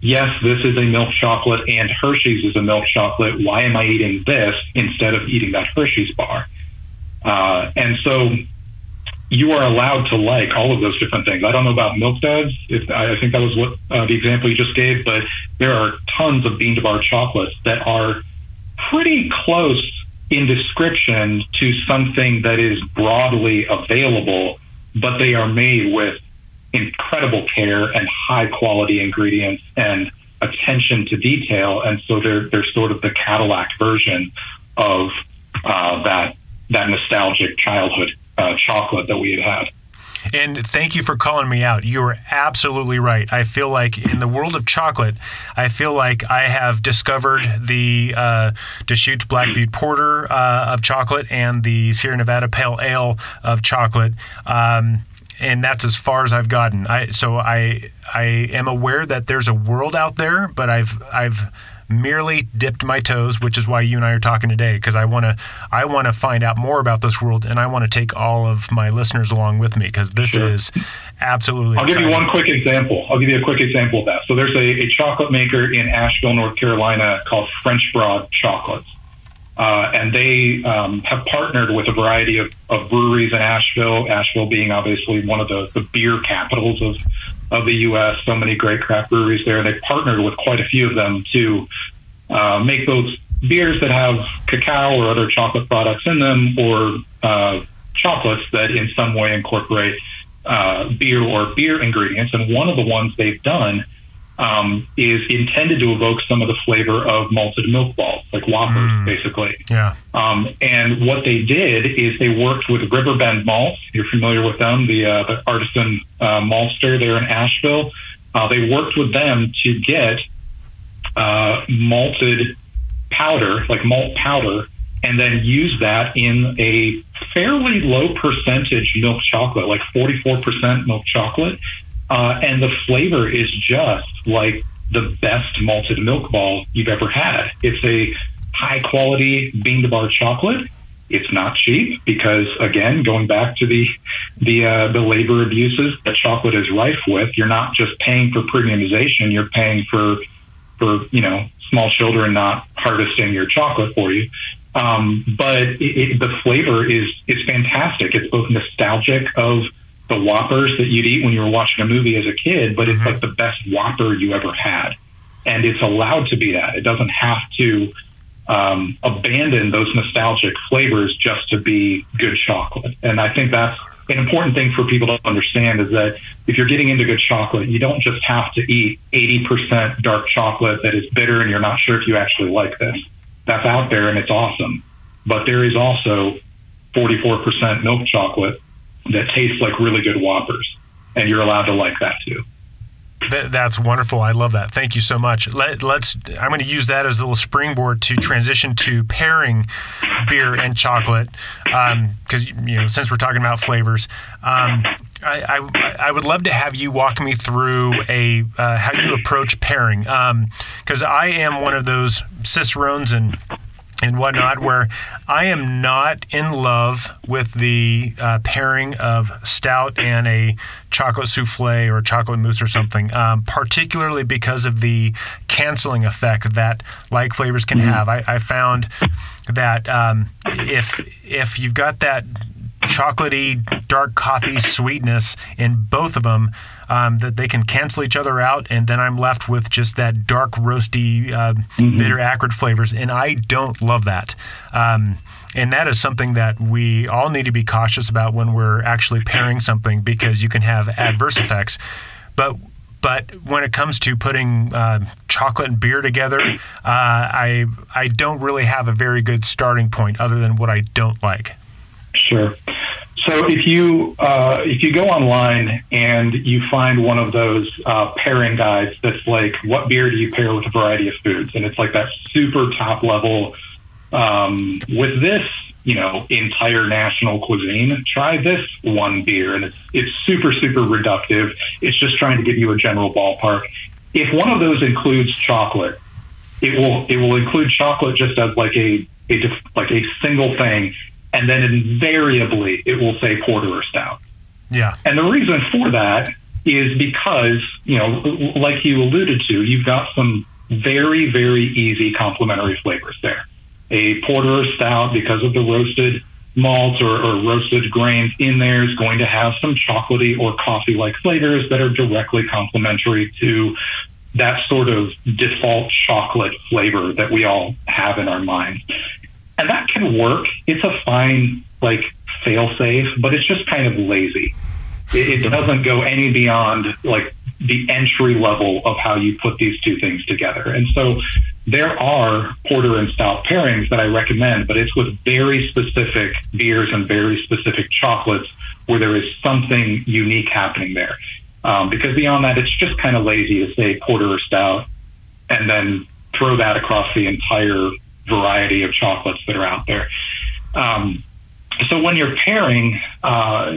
yes, this is a milk chocolate and Hershey's is a milk chocolate. Why am I eating this instead of eating that Hershey's bar? Uh, and so you are allowed to like all of those different things. I don't know about milk duds. If I think that was what uh, the example you just gave, but there are tons of bean to bar chocolates that are pretty close in description to something that is broadly available, but they are made with incredible care and high quality ingredients and attention to detail. And so they're they're sort of the Cadillac version of uh, that that nostalgic childhood uh, chocolate that we had had. And thank you for calling me out. You are absolutely right. I feel like in the world of chocolate, I feel like I have discovered the uh, Deschutes Black Butte Porter uh, of chocolate and the Sierra Nevada Pale Ale of chocolate. Um, and that's as far as I've gotten. I so I I am aware that there's a world out there, but I've I've merely dipped my toes, which is why you and I are talking today because I want to I want to find out more about this world and I want to take all of my listeners along with me because this sure. is absolutely. I'll exciting. give you one quick example. I'll give you a quick example of that. So there's a, a chocolate maker in Asheville, North Carolina called French Broad Chocolates. Uh, and they um, have partnered with a variety of, of, breweries in Asheville. Asheville being obviously one of the, the beer capitals of of the U.S. So many great craft breweries there. They've partnered with quite a few of them to uh, make those beers that have cacao or other chocolate products in them, or uh, chocolates that in some way incorporate uh, beer or beer ingredients. And one of the ones they've done um, is intended to evoke some of the flavor of malted milk balls, like Whoppers, mm. basically. Yeah. Um, and what they did is they worked with Riverbend Malts. You're familiar with them, the, uh, the artisan uh, maltster there in Asheville. Uh, they worked with them to get uh, malted powder, like malt powder, and then use that in a fairly low percentage milk chocolate, like 44% milk chocolate, uh, and the flavor is just like the best malted milk ball you've ever had. It's a high quality bean to bar chocolate. It's not cheap because, again, going back to the the uh, the labor abuses that chocolate is rife with, you're not just paying for premiumization. You're paying for for you know small children not harvesting your chocolate for you. Um, but it, it, the flavor is is fantastic. It's both nostalgic of the Whoppers that you'd eat when you were watching a movie as a kid, but it's mm-hmm. like the best Whopper you ever had. And it's allowed to be that. It doesn't have to um, abandon those nostalgic flavors just to be good chocolate. And I think that's an important thing for people to understand is that if you're getting into good chocolate, you don't just have to eat 80% dark chocolate that is bitter and you're not sure if you actually like this. That's out there and it's awesome. But there is also 44% milk chocolate that tastes like really good Whoppers, and you're allowed to like that too. that's wonderful. I love that. Thank you so much. Let, us I'm going to use that as a little springboard to transition to pairing beer and chocolate, because um, you know since we're talking about flavors. Um, I, I, I, would love to have you walk me through a uh, how you approach pairing because um, I am one of those cicerones and and whatnot, where I am not in love with the uh, pairing of stout and a chocolate souffle or chocolate mousse or something, um, particularly because of the canceling effect that like flavors can mm-hmm. have. I, I, found that um, if if you've got that chocolatey dark coffee sweetness in both of them um, that they can cancel each other out and then i'm left with just that dark roasty uh, mm-hmm. bitter acrid flavors and i don't love that um, and that is something that we all need to be cautious about when we're actually pairing something because you can have adverse effects but but when it comes to putting uh, chocolate and beer together, uh, I I don't really have a very good starting point other than what I don't like. Sure. So if you uh, if you go online and you find one of those uh, pairing guides that's like what beer do you pair with a variety of foods, and it's like that super top level. Um, with this, you know, entire national cuisine, try this one beer, and it's it's super super reductive. It's just trying to give you a general ballpark. If one of those includes chocolate, it will it will include chocolate just as like a a like a single thing and then invariably it will say porter or stout. Yeah. And the reason for that is because, you know, like you alluded to, you've got some very, very easy complementary flavors there. A porter or stout, because of the roasted malt or, or roasted grains in there, is going to have some chocolatey or coffee like flavors that are directly complementary to that sort of default chocolate flavor that we all have in our minds and that can work. It's a fine like fail safe, but it's just kind of lazy. It, it doesn't go any beyond like the entry level of how you put these two things together. And so there are porter and stout pairings that I recommend, but it's with very specific beers and very specific chocolates where there is something unique happening there. Um, because beyond that, it's just kind of lazy to say porter or stout and then throw that across the entire variety of chocolates that are out there. Um, so when you're pairing, uh,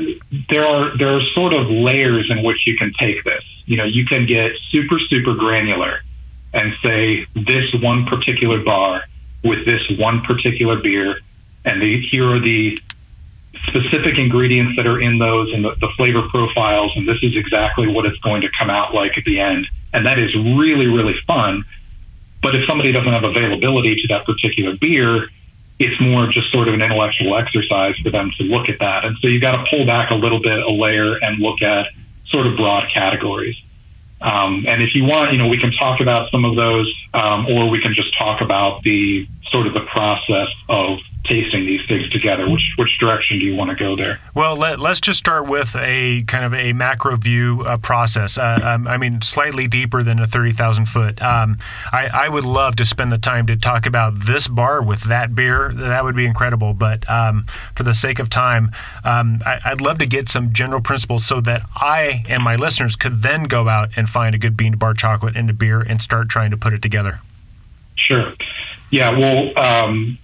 there are there are sort of layers in which you can take this. You know, you can get super super granular and say this one particular bar with this one particular beer, and the, here are the specific ingredients that are in those and the, the flavor profiles, and this is exactly what it's going to come out like at the end. And that is really really fun but if somebody doesn't have availability to that particular beer, it's more just sort of an intellectual exercise for them to look at that. And so you've got to pull back a little bit, a layer, and look at sort of broad categories. Um, and if you want, you know, we can talk about some of those, um, or we can just talk about the sort of the process of tasting these things together. Which which direction do you want to go there? Well, let, us just start with a kind of a macro view uh, process. Uh, um, I mean, slightly deeper than a thirty thousand foot. Um, I, I, would love to spend the time to talk about this bar with that beer. That would be incredible. But um, for the sake of time, um, I, would love to get some general principles so that I and my listeners could then go out and find a good bean to bar chocolate and a beer and start trying to put it together. Sure. Yeah. Well, um,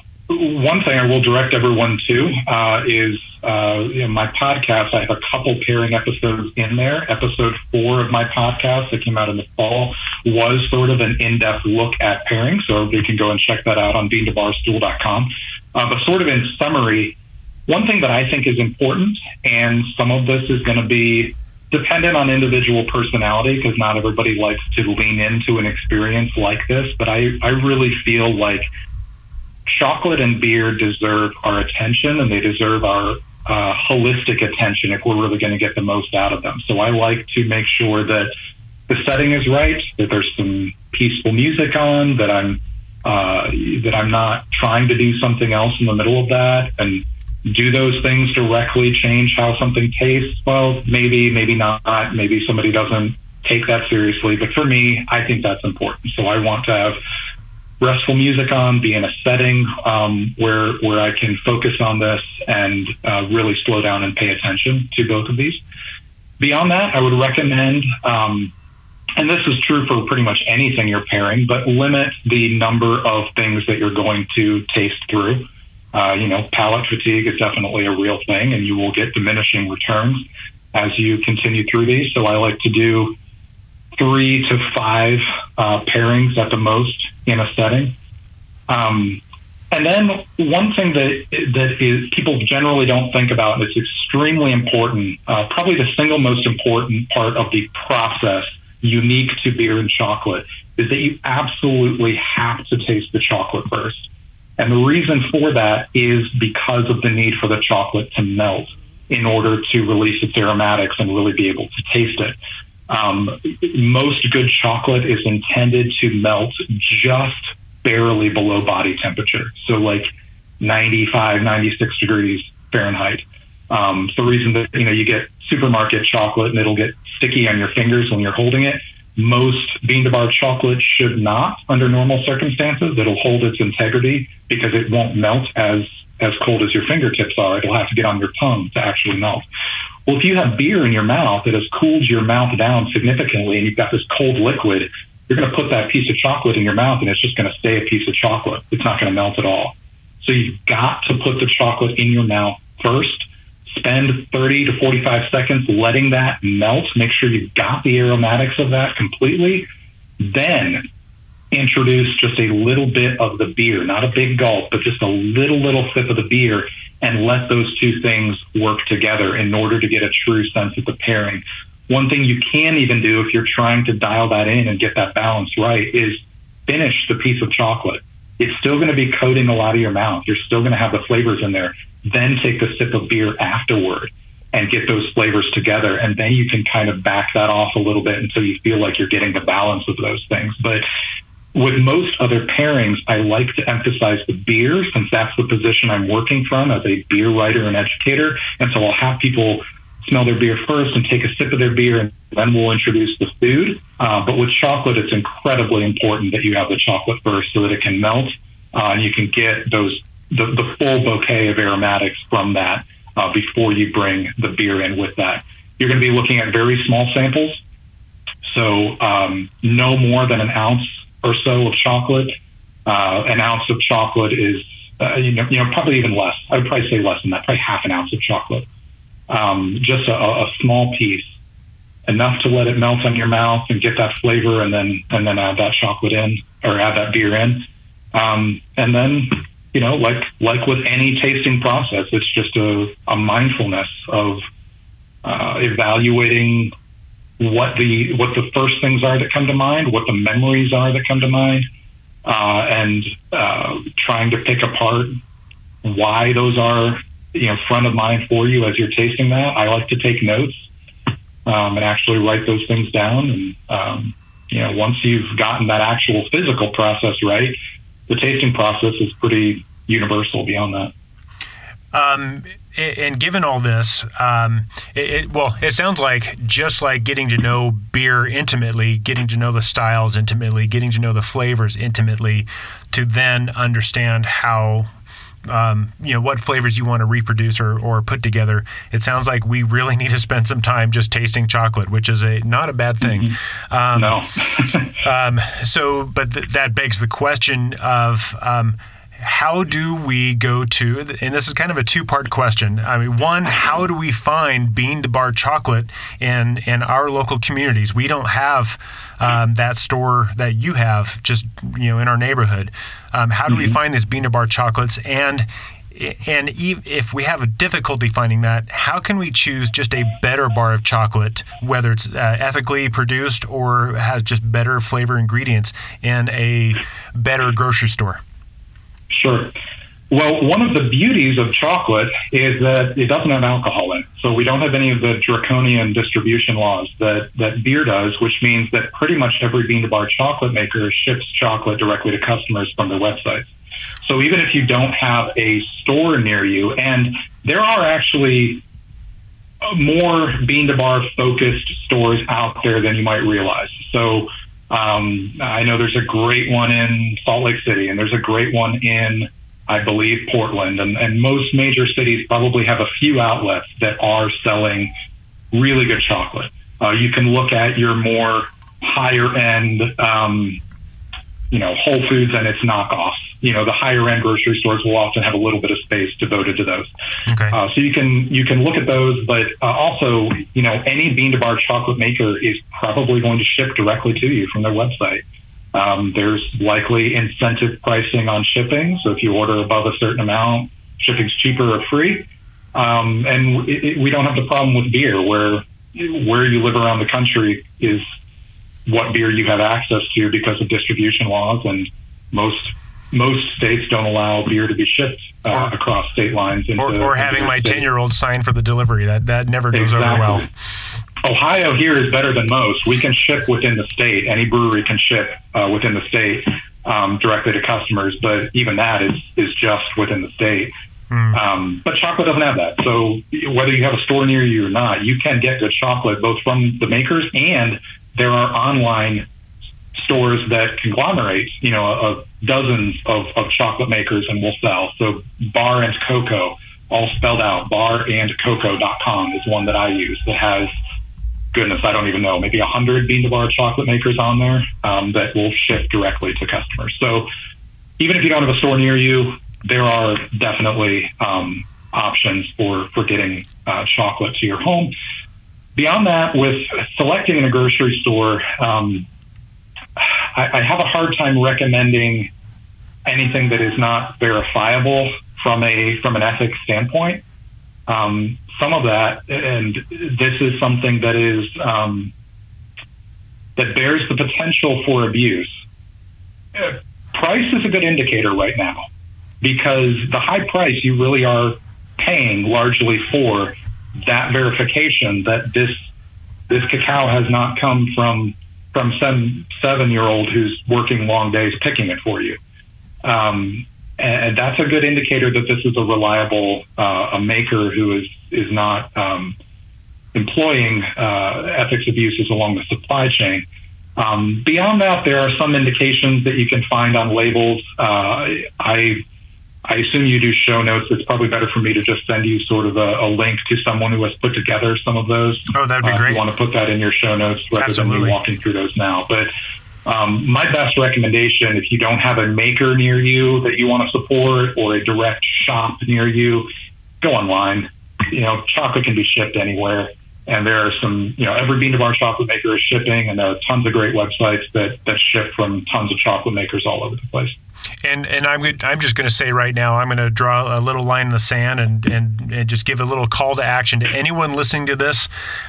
one thing I will direct everyone to uh, is uh, you know, my podcast. I have a couple pairing episodes in there. Episode four of my podcast that came out in the fall was sort of an in-depth look at pairing, so you can go and check that out on beantobarstool.com. Uh, but sort of in summary, one thing that I think is important, and some of this is going to be dependent on individual personality because not everybody likes to lean into an experience like this, but I, I really feel like chocolate and beer deserve our attention and they deserve our uh, holistic attention if we're really going to get the most out of them. So I like to make sure that the setting is right, that there's some peaceful music on, that I'm uh, that I'm not trying to do something else in the middle of that, and do those things directly change how something tastes? Well, maybe, maybe not. Maybe somebody doesn't take that seriously, but for me, I think that's important. So I want to have restful music on, be in a setting um, where where I can focus on this and uh, really slow down and pay attention to both of these. Beyond that, I would recommend, um, and this is true for pretty much anything you're pairing, but limit the number of things that you're going to taste through. Uh, you know, palate fatigue is definitely a real thing, and you will get diminishing returns as you continue through these. So I like to do three to five uh, pairings at the most in a setting. Um, and then one thing that that is people generally don't think about, and it's extremely important, uh, probably the single most important part of the process, unique to beer and chocolate, is that you absolutely have to taste the chocolate first. And the reason for that is because of the need for the chocolate to melt in order to release its aromatics and really be able to taste it. Um, most good chocolate is intended to melt just barely below body temperature. So like 95, 96 degrees Fahrenheit. Um, the reason that, you know, you get supermarket chocolate and it'll get sticky on your fingers when you're holding it, most bean to bar chocolate should not under normal circumstances. It'll hold its integrity because it won't melt as as cold as your fingertips are. It'll have to get on your tongue to actually melt. Well, if you have beer in your mouth that has cooled your mouth down significantly and you've got this cold liquid, you're going to put that piece of chocolate in your mouth and it's just going to stay a piece of chocolate. It's not going to melt at all. So you've got to put the chocolate in your mouth first. Spend 30 to 45 seconds letting that melt. Make sure you've got the aromatics of that completely. Then introduce just a little bit of the beer, not a big gulp, but just a little, little sip of the beer and let those two things work together in order to get a true sense of the pairing. One thing you can even do if you're trying to dial that in and get that balance right is finish the piece of chocolate. It's still going to be coating a lot of your mouth. You're still going to have the flavors in there. Then take the sip of beer afterward and get those flavors together. And then you can kind of back that off a little bit until you feel like you're getting the balance of those things. But with most other pairings, I like to emphasize the beer since that's the position I'm working from as a beer writer and educator. And so I'll have people smell their beer first and take a sip of their beer, and then we'll introduce the food. Uh, but with chocolate, it's incredibly important that you have the chocolate first so that it can melt uh, and you can get those the, the full bouquet of aromatics from that uh, before you bring the beer in with that. You're going to be looking at very small samples, so um, no more than an ounce or so of chocolate. Uh, an ounce of chocolate is, uh, you, know, you know, probably even less. I would probably say less than that, probably half an ounce of chocolate. Um, just a, a small piece, enough to let it melt on your mouth and get that flavor, and then and then add that chocolate in or add that beer in, um, and then you know, like like with any tasting process, it's just a, a mindfulness of uh, evaluating what the what the first things are that come to mind, what the memories are that come to mind, uh, and uh, trying to pick apart why those are you know front of mind for you as you're tasting that. I like to take notes um, and actually write those things down. And um, you know, once you've gotten that actual physical process right, the tasting process is pretty universal beyond that. Um, and given all this, um, it, it, well, it sounds like just like getting to know beer intimately, getting to know the styles intimately, getting to know the flavors intimately, to then understand how um, you know what flavors you want to reproduce or, or put together. It sounds like we really need to spend some time just tasting chocolate, which is a not a bad thing. Mm-hmm. Um, no. um, so, but th- that begs the question of um, how do we go to, and this is kind of a two part question. I mean, one, how do we find bean to bar chocolate in, in our local communities? We don't have um, that store that you have just, you know, in our neighborhood. Um, how do mm-hmm. we find these bean to bar chocolates? And and if we have a difficulty finding that, how can we choose just a better bar of chocolate, whether it's uh, ethically produced or has just better flavor ingredients in a better grocery store? Sure. Well, one of the beauties of chocolate is that it doesn't have alcohol in it. So we don't have any of the draconian distribution laws that, that beer does, which means that pretty much every bean to bar chocolate maker ships chocolate directly to customers from their websites. So even if you don't have a store near you, and there are actually uh, more bean to bar focused stores out there than you might realize. So um, I know there's a great one in Salt Lake City, and there's a great one in, I believe, Portland. And, and most major cities probably have a few outlets that are selling really good chocolate. Uh, you can look at your more higher end, um, you know, Whole Foods and its knockoffs you know the higher end grocery stores will often have a little bit of space devoted to those. Okay. Uh, so you can you can look at those, but uh, also you know any bean to bar chocolate maker is probably going to ship directly to you from their website. Um, there's likely incentive pricing on shipping, so if you order above a certain amount, shipping's cheaper or free. Um, and it, it, we don't have the problem with beer, where where you live around the country is what beer you have access to because of distribution laws, and most most states don't allow beer to be shipped uh, across state lines. Into, or, or having my ten year old sign for the delivery that that never goes exactly. over well. Ohio here is better than most. We can ship within the state. Any brewery can ship uh, within the state um, directly to customers, but even that is is just within the state. Mm. Um, but chocolate doesn't have that. So whether you have a store near you or not, you can get good chocolate both from the makers and there are online stores that conglomerate, you know, of dozens of, of chocolate makers and will sell. So Bar and Cocoa, all spelled out, barandcocoa.com is one that I use that has goodness, I don't even know, maybe 100 bean to bar chocolate makers on there um, that will ship directly to customers. So even if you don't have a store near you, there are definitely um, options for, for getting uh, chocolate to your home. Beyond that, with selecting in a grocery store, um, I, I have a hard time recommending anything that is not verifiable from a from an ethics standpoint. Um, some of that, and this is something that is um, that bears the potential for abuse. Uh, price is a good indicator right now because the high price you really are paying largely for that verification that this this cacao has not come from from some seven year old who's working long days picking it for you. Um, and that's a good indicator that this is a reliable uh, a maker who is is not um, employing uh, ethics abuses along the supply chain. Um, beyond that, there are some indications that you can find on labels. Uh, I I assume you do show notes. It's probably better for me to just send you sort of a, a link to someone who has put together some of those. Oh, that'd be uh, great. you want to put that in your show notes rather Absolutely. than me walking through those now. But um, my best recommendation, if you don't have a maker near you that you want to support or a direct shop near you, go online. You know, chocolate can be shipped anywhere. And there are some, you know, every bean to bar chocolate maker is shipping, and there are tons of great websites that, that ship from tons of chocolate makers all over the place. And and I'm I'm just going to say right now I'm going to draw a little line in the sand and, and, and just give a little call to action to anyone listening to this,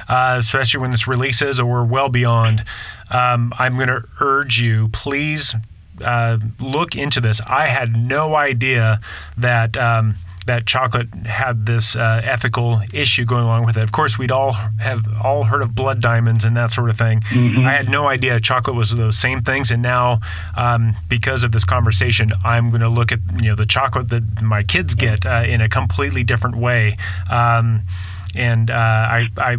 uh, especially when this releases or we're well beyond. Um, I'm going to urge you, please uh, look into this. I had no idea that. Um, that chocolate had this uh, ethical issue going along with it. Of course, we'd all have all heard of blood diamonds and that sort of thing. Mm-hmm. I had no idea chocolate was those same things, and now um, because of this conversation, I'm going to look at you know the chocolate that my kids get uh, in a completely different way. Um, and uh, I, I,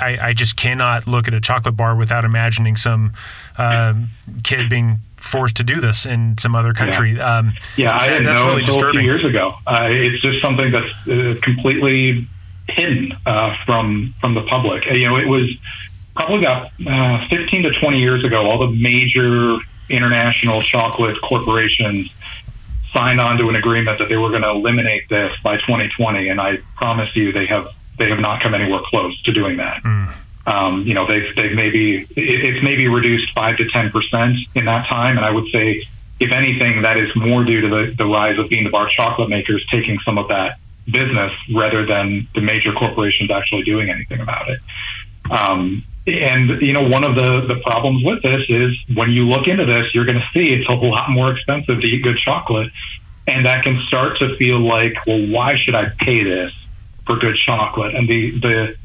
I, I just cannot look at a chocolate bar without imagining some uh, kid being forced to do this in some other country. Yeah, um, yeah I didn't know really until disturbing. a few years ago. Uh, it's just something that's uh, completely hidden uh, from from the public. You know, it was probably about uh, 15 to 20 years ago. All the major international chocolate corporations signed on to an agreement that they were going to eliminate this by 2020, and I promise you, they have they have not come anywhere close to doing that. Mm. Um, you know, they've, they've maybe, it's maybe reduced five to 10% in that time. And I would say, if anything, that is more due to the, the rise of bean to bar chocolate makers taking some of that business rather than the major corporations actually doing anything about it. Um, and you know, one of the the problems with this is when you look into this, you're going to see it's a lot more expensive to eat good chocolate, and that can start to feel like, well, why should I pay this for good chocolate? And the the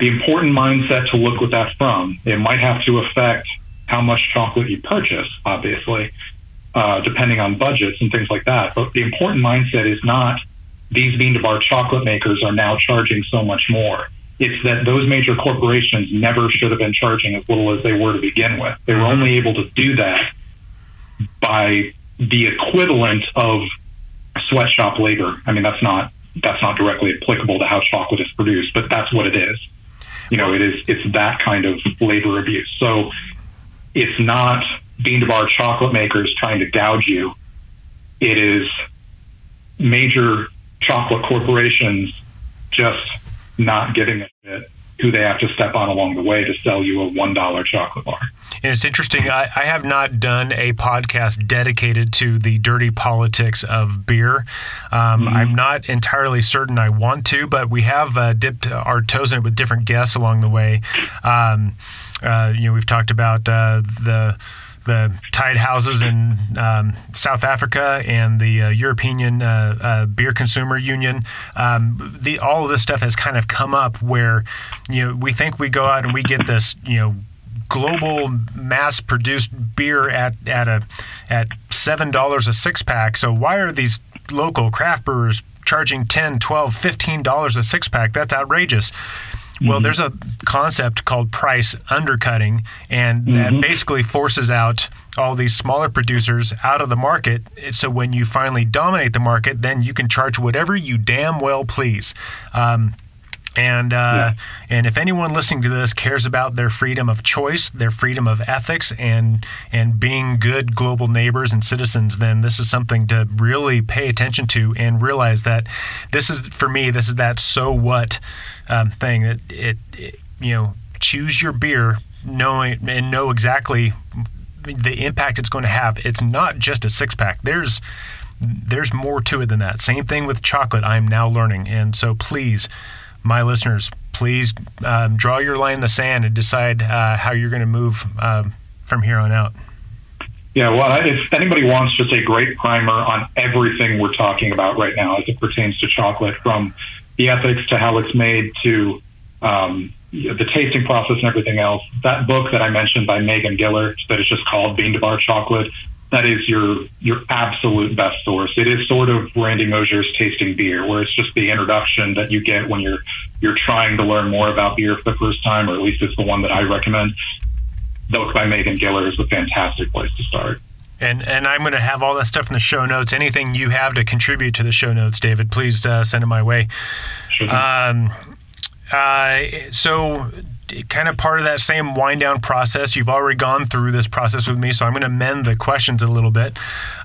the important mindset to look with that from. It might have to affect how much chocolate you purchase, obviously, uh, depending on budgets and things like that. But the important mindset is not these bean to bar chocolate makers are now charging so much more. It's that those major corporations never should have been charging as little as they were to begin with. They were only able to do that by the equivalent of sweatshop labor. I mean, that's not that's not directly applicable to how chocolate is produced, but that's what it is. You know, it is it's that kind of labor abuse. So it's not bean to bar chocolate makers trying to gouge you. It is major chocolate corporations just not giving a shit who they have to step on along the way to sell you a $1 chocolate bar. And it's interesting. I, I, have not done a podcast dedicated to the dirty politics of beer. Um, mm-hmm. I'm not entirely certain I want to, but we have uh, dipped our toes in it with different guests along the way. Um, uh, you know, we've talked about uh, the the tied houses in um, South Africa and the uh, European uh, uh, Beer Consumer Union. Um, the, all of this stuff has kind of come up where you know we think we go out and we get this you know global mass produced beer at at a at seven dollars a six pack. So why are these local craft brewers charging 10 12 15 dollars a six pack that's outrageous well, mm-hmm. there's a concept called price undercutting, and mm-hmm. that basically forces out all these smaller producers out of the market. So when you finally dominate the market, then you can charge whatever you damn well please. Um, and uh, yeah. and if anyone listening to this cares about their freedom of choice, their freedom of ethics, and and being good global neighbors and citizens, then this is something to really pay attention to and realize that this is for me. This is that so what um, thing that it, it you know choose your beer knowing and know exactly the impact it's going to have. It's not just a six pack. There's there's more to it than that. Same thing with chocolate. I'm now learning, and so please my listeners, please um, draw your line in the sand and decide uh, how you're going to move um, from here on out. Yeah, well, if anybody wants just a great primer on everything we're talking about right now as it pertains to chocolate, from the ethics to how it's made to um, the tasting process and everything else, that book that I mentioned by Megan Giller that is just called Bean to Bar Chocolate that is your your absolute best source. It is sort of Randy Mosher's tasting beer, where it's just the introduction that you get when you're you're trying to learn more about beer for the first time, or at least it's the one that I recommend. The book by Megan Giller is a fantastic place to start. And and I'm going to have all that stuff in the show notes. Anything you have to contribute to the show notes, David, please uh, send it my way. Sure. Um, uh, so kind of part of that same wind down process. You've already gone through this process with me, so I'm going to mend the questions a little bit.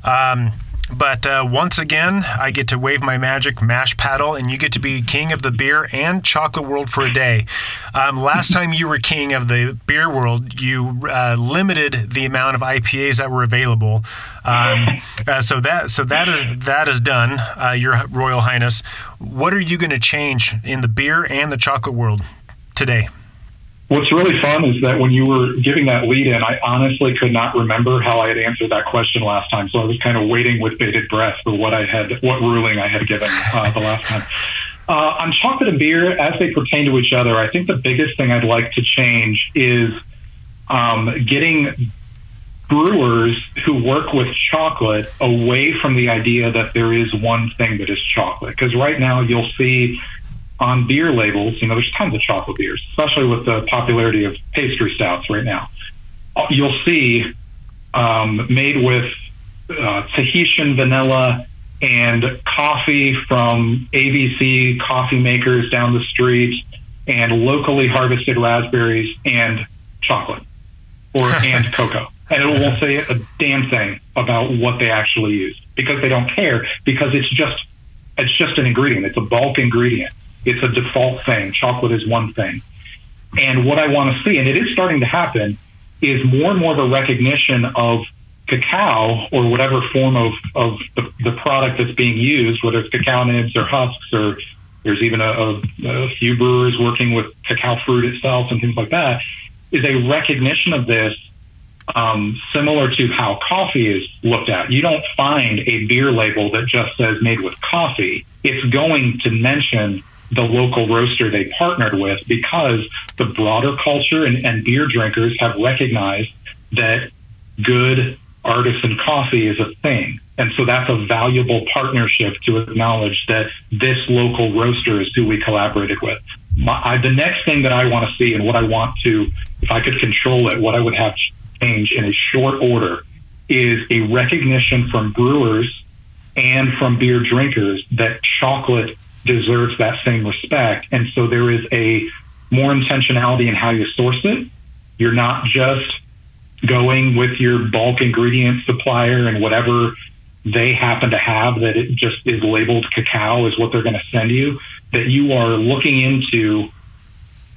Um, but uh, once again, I get to wave my magic mash paddle, and you get to be king of the beer and chocolate world for a day. Um, last time you were king of the beer world, you uh, limited the amount of IPAs that were available. Um, uh, so that so that is that is done, uh, Your Royal Highness. What are you going to change in the beer and the chocolate world today? What's really fun is that when you were giving that lead in, I honestly could not remember how I had answered that question last time. So I was kind of waiting with bated breath for what I had, what ruling I had given uh, the last time. Uh, on chocolate and beer, as they pertain to each other, I think the biggest thing I'd like to change is um, getting brewers who work with chocolate away from the idea that there is one thing that is chocolate. Because right now you'll see on beer labels, you know, there's tons of chocolate beers, especially with the popularity of pastry stouts right now. You'll see um, made with uh, Tahitian vanilla and coffee from ABC coffee makers down the street and locally harvested raspberries and chocolate or and cocoa. And it won't say a damn thing about what they actually use because they don't care because it's just it's just an ingredient. It's a bulk ingredient. It's a default thing. Chocolate is one thing. And what I want to see, and it is starting to happen, is more and more of a recognition of cacao or whatever form of, of the, the product that's being used, whether it's cacao nibs or husks, or there's even a, a, a few brewers working with cacao fruit itself and things like that, is a recognition of this um, similar to how coffee is looked at. You don't find a beer label that just says made with coffee. It's going to mention the local roaster they partnered with because the broader culture and, and beer drinkers have recognized that good artisan coffee is a thing. And so that's a valuable partnership to acknowledge that this local roaster is who we collaborated with. My, I, the next thing that I want to see and what I want to, if I could control it, what I would have change in a short order is a recognition from brewers and from beer drinkers that chocolate deserves that same respect. And so there is a more intentionality in how you source it. You're not just going with your bulk ingredient supplier and whatever they happen to have that it just is labeled cacao is what they're going to send you. That you are looking into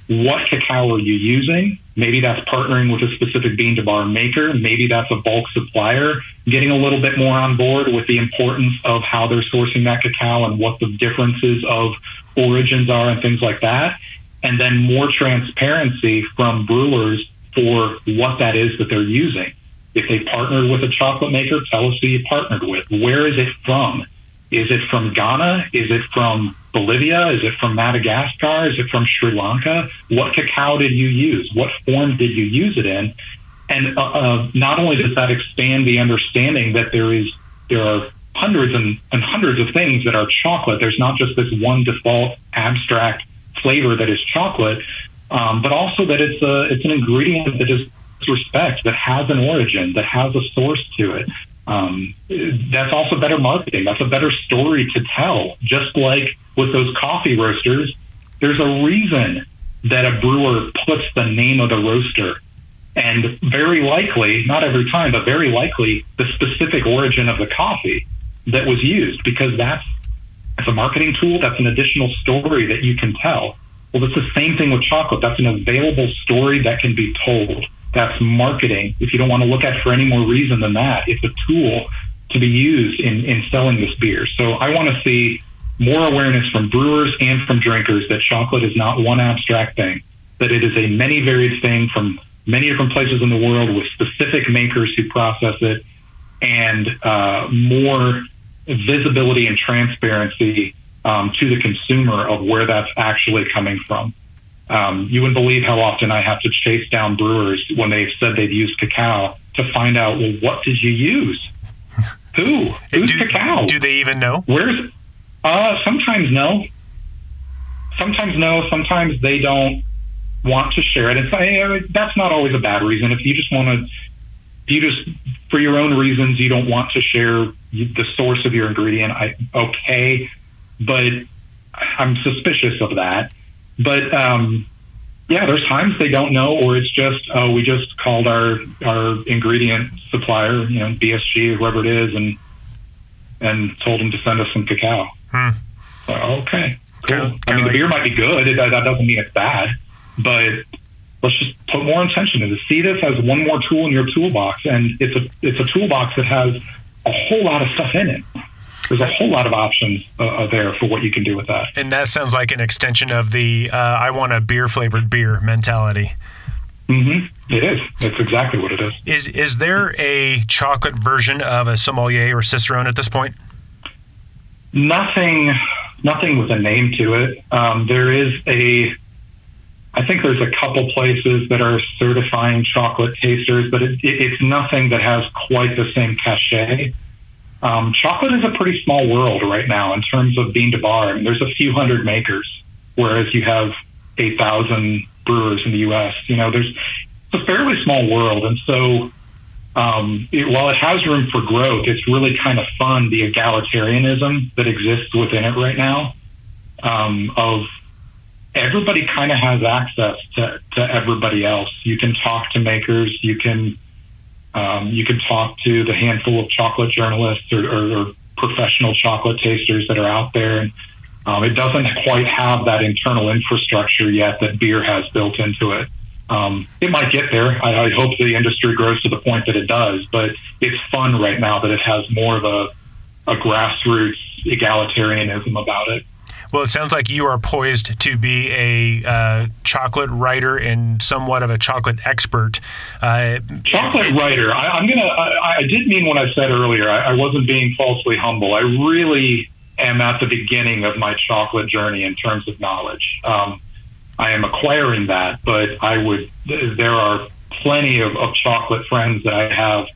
what cacao are you using? Maybe that's partnering with a specific bean to bar maker. Maybe that's a bulk supplier. Getting a little bit more on board with the importance of how they're sourcing that cacao and what the differences of origins are and things like that. And then more transparency from brewers for what that is that they're using. If they partnered with a chocolate maker, tell us who you partnered with. Where is it from? Is it from Ghana? Is it from Bolivia? Is it from Madagascar? Is it from Sri Lanka? What cacao did you use? What form did you use it in? And uh, uh, not only does that expand the understanding that there is there are hundreds and, and hundreds of things that are chocolate. There's not just this one default abstract flavor that is chocolate, um, but also that it's a it's an ingredient that is respect, that has an origin, that has a source to it. Um, that's also better marketing. That's a better story to tell. Just like with those coffee roasters, there's a reason that a brewer puts the name of the roaster and very likely, not every time, but very likely the specific origin of the coffee that was used because that's, that's a marketing tool. That's an additional story that you can tell. Well, it's the same thing with chocolate. That's an available story that can be told. That's marketing. If you don't want to look at for any more reason than that, it's a tool to be used in, in selling this beer. So I want to see more awareness from brewers and from drinkers that chocolate is not one abstract thing, that it is a many varied thing from many different places in the world with specific makers who process it and uh, more visibility and transparency um, to the consumer of where that's actually coming from. Um, you wouldn't believe how often I have to chase down brewers when they've said they've used cacao to find out, well, what did you use? Who? Who's do, cacao? Do they even know? Where's? Uh, sometimes no. Sometimes no. Sometimes they don't want to share it. And that's not always a bad reason. If you just want to, you just for your own reasons, you don't want to share the source of your ingredient. I okay, but I'm suspicious of that. But um, yeah, there's times they don't know, or it's just oh, we just called our our ingredient supplier, you know, BSG, whoever it is, and and told them to send us some cacao. Hmm. So, okay, cool. Kind of, I mean, like, the beer might be good. It, that doesn't mean it's bad, but let's just put more intention into See this as one more tool in your toolbox, and it's a it's a toolbox that has a whole lot of stuff in it there's a whole lot of options uh, uh, there for what you can do with that. And that sounds like an extension of the uh, I want a beer flavored beer mentality. Mm-hmm. It is. That's exactly what it is. Is is there a chocolate version of a sommelier or cicerone at this point? Nothing. Nothing with a name to it. Um, there is a. I think there's a couple places that are certifying chocolate tasters, but it, it, it's nothing that has quite the same cachet um, chocolate is a pretty small world right now in terms of bean to bar. I mean, there's a few hundred makers, whereas you have 8,000 brewers in the U.S. You know, there's it's a fairly small world, and so um, it, while it has room for growth, it's really kind of fun the egalitarianism that exists within it right now. Um, of everybody kind of has access to, to everybody else. You can talk to makers, you can um, you can talk to the handful of chocolate journalists or, or, or professional chocolate tasters that are out there. And um, it doesn't quite have that internal infrastructure yet that beer has built into it. Um, it might get there. I, I hope the industry grows to the point that it does, but it's fun right now that it has more of a, a grassroots egalitarianism about it. Well, it sounds like you are poised to be a uh, chocolate writer and somewhat of a chocolate expert. Uh, chocolate writer. I, am gonna. I, I, did mean what I said earlier. I, I wasn't being falsely humble. I really am at the beginning of my chocolate journey in terms of knowledge. Um, I am acquiring that, but I would. There are plenty of, of chocolate friends that I have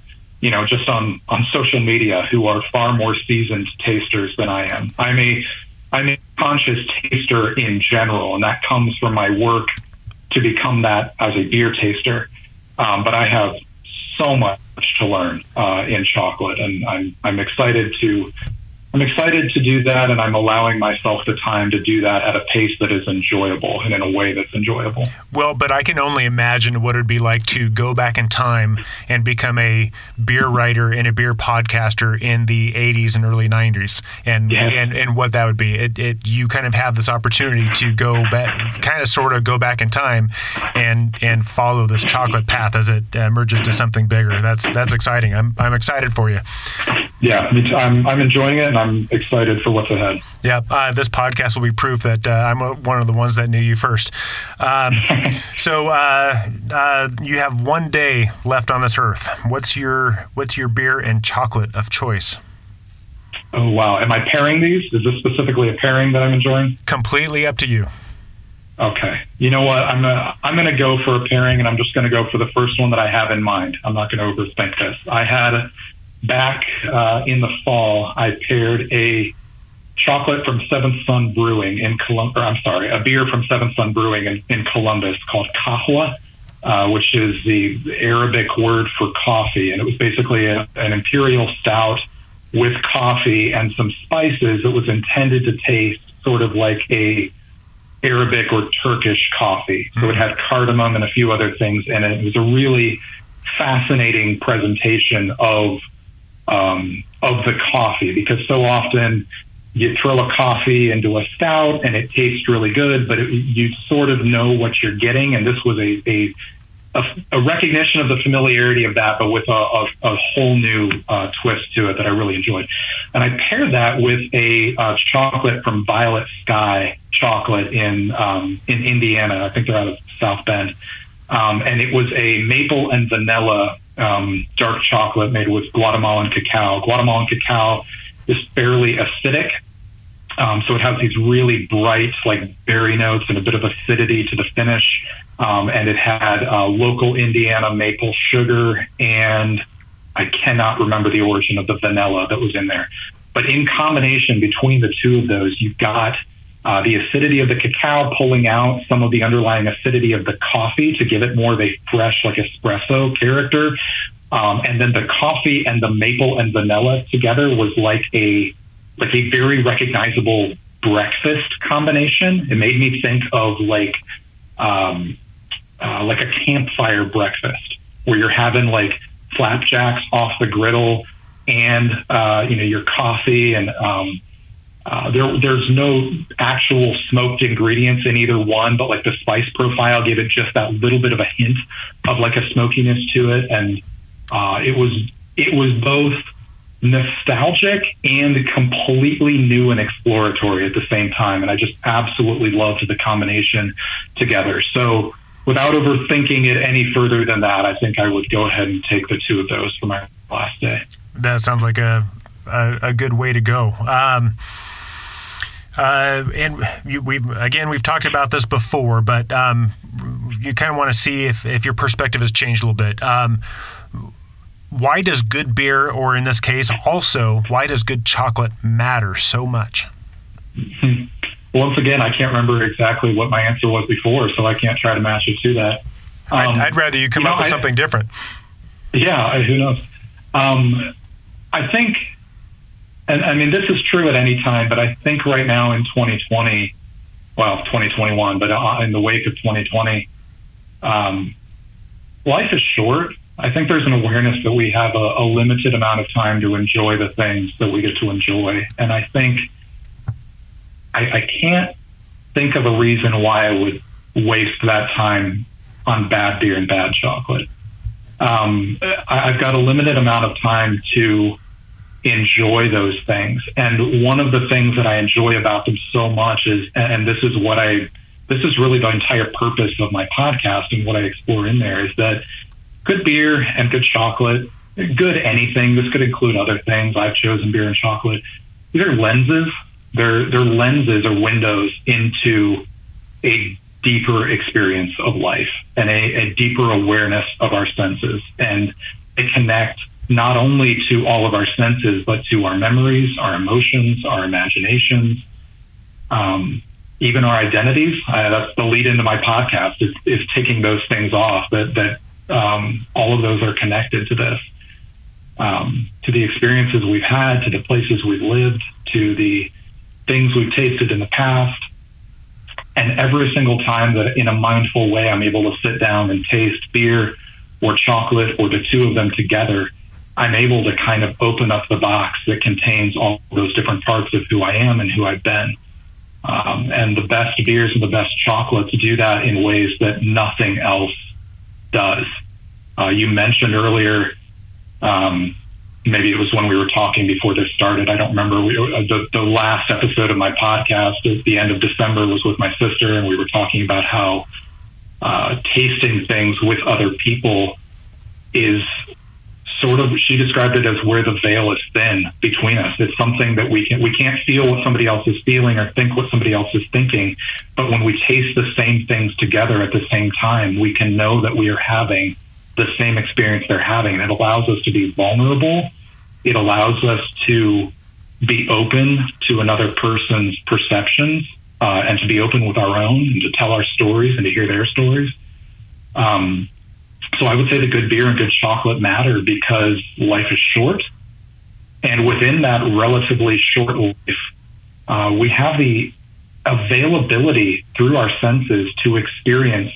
you know, just on, on social media who are far more seasoned tasters than I am. I'm a I'm a conscious taster in general, and that comes from my work to become that as a beer taster. Um, but I have so much to learn uh, in chocolate, and I'm I'm excited to I'm excited to do that, and I'm allowing myself the time to do that at a pace that is enjoyable and in a way that's enjoyable. Well, but I can only imagine what it'd be like to go back in time and become a beer writer and a beer podcaster in the 80s and early 90s, and yes. and, and what that would be. It, it you kind of have this opportunity to go back, kind of sort of go back in time, and and follow this chocolate path as it emerges to something bigger. That's that's exciting. I'm I'm excited for you. Yeah, I'm I'm enjoying it. I'm excited for what's ahead. Yeah, uh, this podcast will be proof that uh, I'm a, one of the ones that knew you first. Um, so uh, uh, you have one day left on this earth. What's your what's your beer and chocolate of choice? Oh wow! Am I pairing these? Is this specifically a pairing that I'm enjoying? Completely up to you. Okay. You know what? I'm gonna I'm gonna go for a pairing, and I'm just gonna go for the first one that I have in mind. I'm not gonna overthink this. I had back uh, in the fall, I paired a chocolate from Seventh Son Brewing in Columbus. I'm sorry, a beer from Seventh Son Brewing in, in Columbus called Kahwa, uh, which is the Arabic word for coffee, and it was basically a, an imperial stout with coffee and some spices that was intended to taste sort of like a Arabic or Turkish coffee. So it had cardamom and a few other things in it. It was a really fascinating presentation of um, of the coffee because so often you throw a coffee into a stout and it tastes really good, but it, you sort of know what you're getting. And this was a, a a, a, recognition of the familiarity of that, but with a, a, a whole new uh, twist to it that I really enjoyed. And I paired that with a uh, chocolate from Violet Sky Chocolate in um, in Indiana. I think they're out of South Bend, um, and it was a maple and vanilla um, dark chocolate made with Guatemalan cacao. Guatemalan cacao is fairly acidic. Um, so it has these really bright, like berry notes and a bit of acidity to the finish. Um, and it had uh, local Indiana maple sugar, and I cannot remember the origin of the vanilla that was in there. But in combination between the two of those, you've got uh, the acidity of the cacao pulling out some of the underlying acidity of the coffee to give it more of a fresh, like espresso character. Um, and then the coffee and the maple and vanilla together was like a like a very recognizable breakfast combination. It made me think of like um, uh, like a campfire breakfast where you're having like flapjacks off the griddle and uh, you know your coffee and um, uh, there, there's no actual smoked ingredients in either one, but like the spice profile gave it just that little bit of a hint of like a smokiness to it, and uh, it was it was both nostalgic and completely new and exploratory at the same time, and I just absolutely loved the combination together. So without overthinking it any further than that, I think I would go ahead and take the two of those for my last day. That sounds like a a, a good way to go. Um, uh, and you, we again we've talked about this before, but um, you kind of want to see if, if your perspective has changed a little bit. Um, why does good beer, or in this case, also why does good chocolate matter so much? Once again, I can't remember exactly what my answer was before, so I can't try to match it to that. Um, I'd, I'd, rather you come you know, up with I, something different. Yeah, who knows? Um, I think and I mean, this is true at any time, but I think right now in 2020, well, 2021, but uh, in the wake of 2020, um, life is short. I think there's an awareness that we have a, a limited amount of time to enjoy the things that we get to enjoy. And I think I, I can't think of a reason why I would waste that time on bad beer and bad chocolate. Um, I, I've got a limited amount of time to enjoy those things. And one of the things that I enjoy about them so much is, and this is what I, this is really the entire purpose of my podcast and what I explore in there is that good beer and good chocolate, good anything. This could include other things. I've chosen beer and chocolate. These are lenses. They're, they're lenses or windows into a deeper experience of life and a, a deeper awareness of our senses. And they connect not only to all of our senses, but to our memories, our emotions, our imaginations, um, even our identities. Uh, that's the lead into my podcast is, is taking those things off that, that um, all of those are connected to this, um, to the experiences we've had, to the places we've lived, to the things we've tasted in the past. And every single time that in a mindful way, I'm able to sit down and taste beer or chocolate or the two of them together I'm able to kind of open up the box that contains all those different parts of who I am and who I've been. Um, and the best beers and the best chocolates do that in ways that nothing else does. Uh, you mentioned earlier, um, maybe it was when we were talking before this started. I don't remember. We, uh, the, the last episode of my podcast at the end of December was with my sister, and we were talking about how uh, tasting things with other people is sort of she described it as where the veil is thin between us. It's something that we can we can't feel what somebody else is feeling or think what somebody else is thinking. But when we taste the same things together at the same time, we can know that we are having the same experience they're having. It allows us to be vulnerable It allows us to be open to another person's perceptions uh, and to be open with our own and to tell our stories and to hear their stories. Um, so I would say the good beer and good chocolate matter because life is short. And within that relatively short life, uh, we have the availability through our senses to experience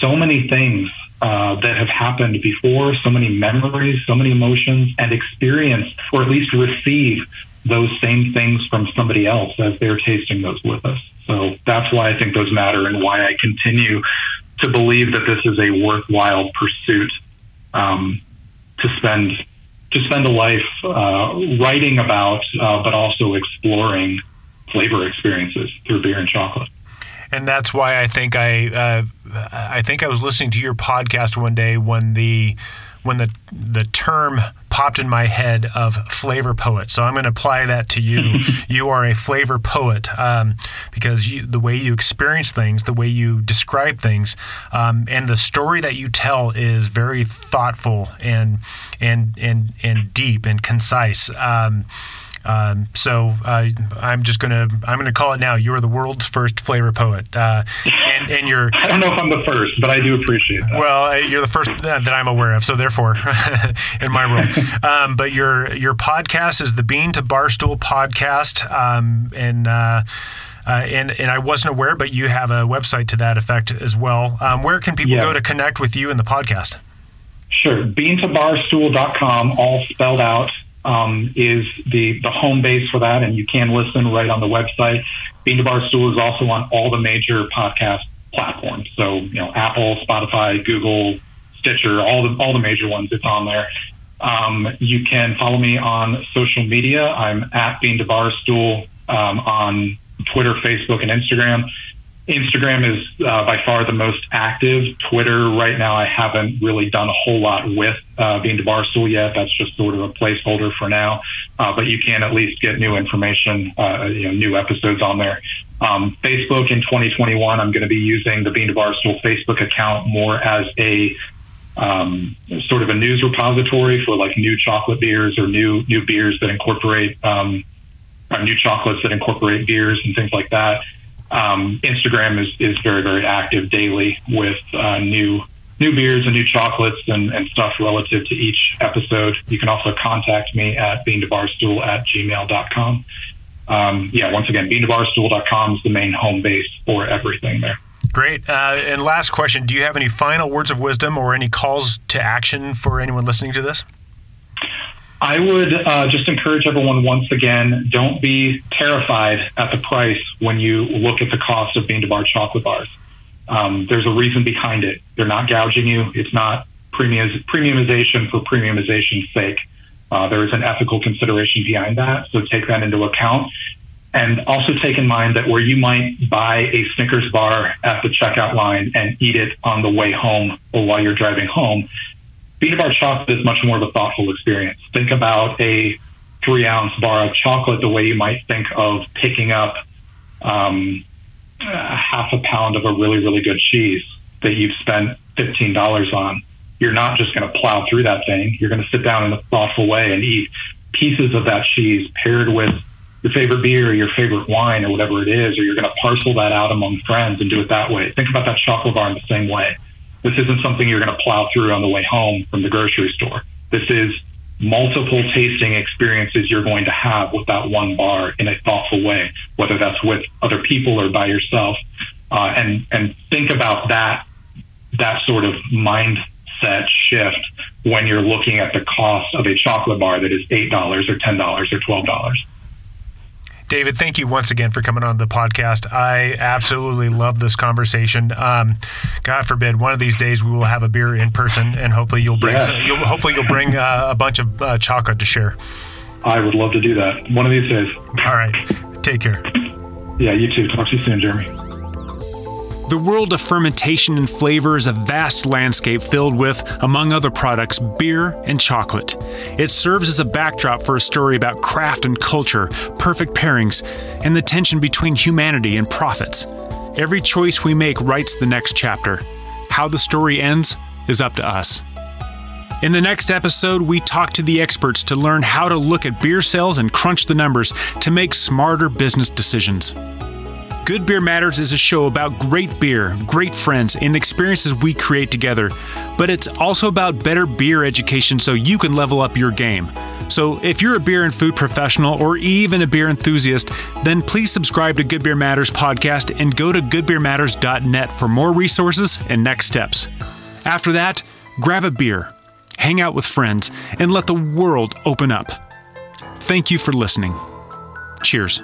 so many things uh, that have happened before, so many memories, so many emotions, and experience, or at least receive those same things from somebody else as they're tasting those with us. So that's why I think those matter and why I continue to believe that this is a worthwhile pursuit um, to spend to spend a life uh, writing about, uh, but also exploring flavor experiences through beer and chocolate. And that's why I think I uh, I think I was listening to your podcast one day when the when the the term popped in my head of flavor poet. So I'm going to apply that to you. you are a flavor poet um, because you, the way you experience things, the way you describe things, um, and the story that you tell is very thoughtful and and and and deep and concise. Um, um, so uh, I'm just gonna I'm gonna call it now. You are the world's first flavor poet, uh, and, and you're. I don't know if I'm the first, but I do appreciate that. Well, you're the first that I'm aware of, so therefore, in my world. Um, but your your podcast is the Bean to Barstool podcast, um, and. Uh, uh, and and I wasn't aware, but you have a website to that effect as well. Um, where can people yeah. go to connect with you in the podcast? Sure, beantobarstool.com, all spelled out um, is the, the home base for that, and you can listen right on the website. Bean to Barstool is also on all the major podcast platforms. So, you know, Apple, Spotify, Google, Stitcher, all the all the major ones. It's on there. Um, you can follow me on social media. I'm at Bean to Barstool um, on Twitter, Facebook, and Instagram. Instagram is uh, by far the most active. Twitter right now, I haven't really done a whole lot with uh, Bean to Barstool yet. That's just sort of a placeholder for now. Uh, but you can at least get new information, uh, you know, new episodes on there. Um, Facebook in 2021, I'm going to be using the Bean to Barstool Facebook account more as a um, sort of a news repository for like new chocolate beers or new new beers that incorporate um, new chocolates that incorporate beers and things like that. Um, Instagram is, is very, very active daily with uh, new new beers and new chocolates and, and stuff relative to each episode. You can also contact me at beantobarstool at gmail.com. Um, yeah, once again, beantobarstool.com is the main home base for everything there. Great. Uh, and last question Do you have any final words of wisdom or any calls to action for anyone listening to this? I would uh, just encourage everyone once again don't be terrified at the price when you look at the cost of bean to bar chocolate bars. Um, there's a reason behind it. They're not gouging you. It's not premium, premiumization for premiumization's sake. Uh, there is an ethical consideration behind that. So take that into account. And also take in mind that where you might buy a Snickers bar at the checkout line and eat it on the way home or while you're driving home, To bar chocolate is much more of a thoughtful experience. Think about a three ounce bar of chocolate the way you might think of picking up um, a half a pound of a really, really good cheese that you've spent $15 on. You're not just going to plow through that thing. You're going to sit down in a thoughtful way and eat pieces of that cheese paired with your favorite beer or your favorite wine or whatever it is, or you're going to parcel that out among friends and do it that way. Think about that chocolate bar in the same way. This isn't something you're going to plow through on the way home from the grocery store. This is multiple tasting experiences you're going to have with that one bar in a thoughtful way, whether that's with other people or by yourself. Uh, and and think about that that sort of mindset shift when you're looking at the cost of a chocolate bar that is eight dollars or ten dollars or twelve dollars. David, thank you once again for coming on the podcast. I absolutely love this conversation. Um, God forbid, one of these days we will have a beer in person, and hopefully you'll bring some, you'll, hopefully you'll bring uh, a bunch of uh, chocolate to share. I would love to do that one of these days. All right, take care. Yeah, you too. Talk to you soon, Jeremy. The world of fermentation and flavor is a vast landscape filled with, among other products, beer and chocolate. It serves as a backdrop for a story about craft and culture, perfect pairings, and the tension between humanity and profits. Every choice we make writes the next chapter. How the story ends is up to us. In the next episode, we talk to the experts to learn how to look at beer sales and crunch the numbers to make smarter business decisions. Good Beer Matters is a show about great beer, great friends, and the experiences we create together. But it's also about better beer education so you can level up your game. So if you're a beer and food professional or even a beer enthusiast, then please subscribe to Good Beer Matters podcast and go to goodbeermatters.net for more resources and next steps. After that, grab a beer, hang out with friends, and let the world open up. Thank you for listening. Cheers.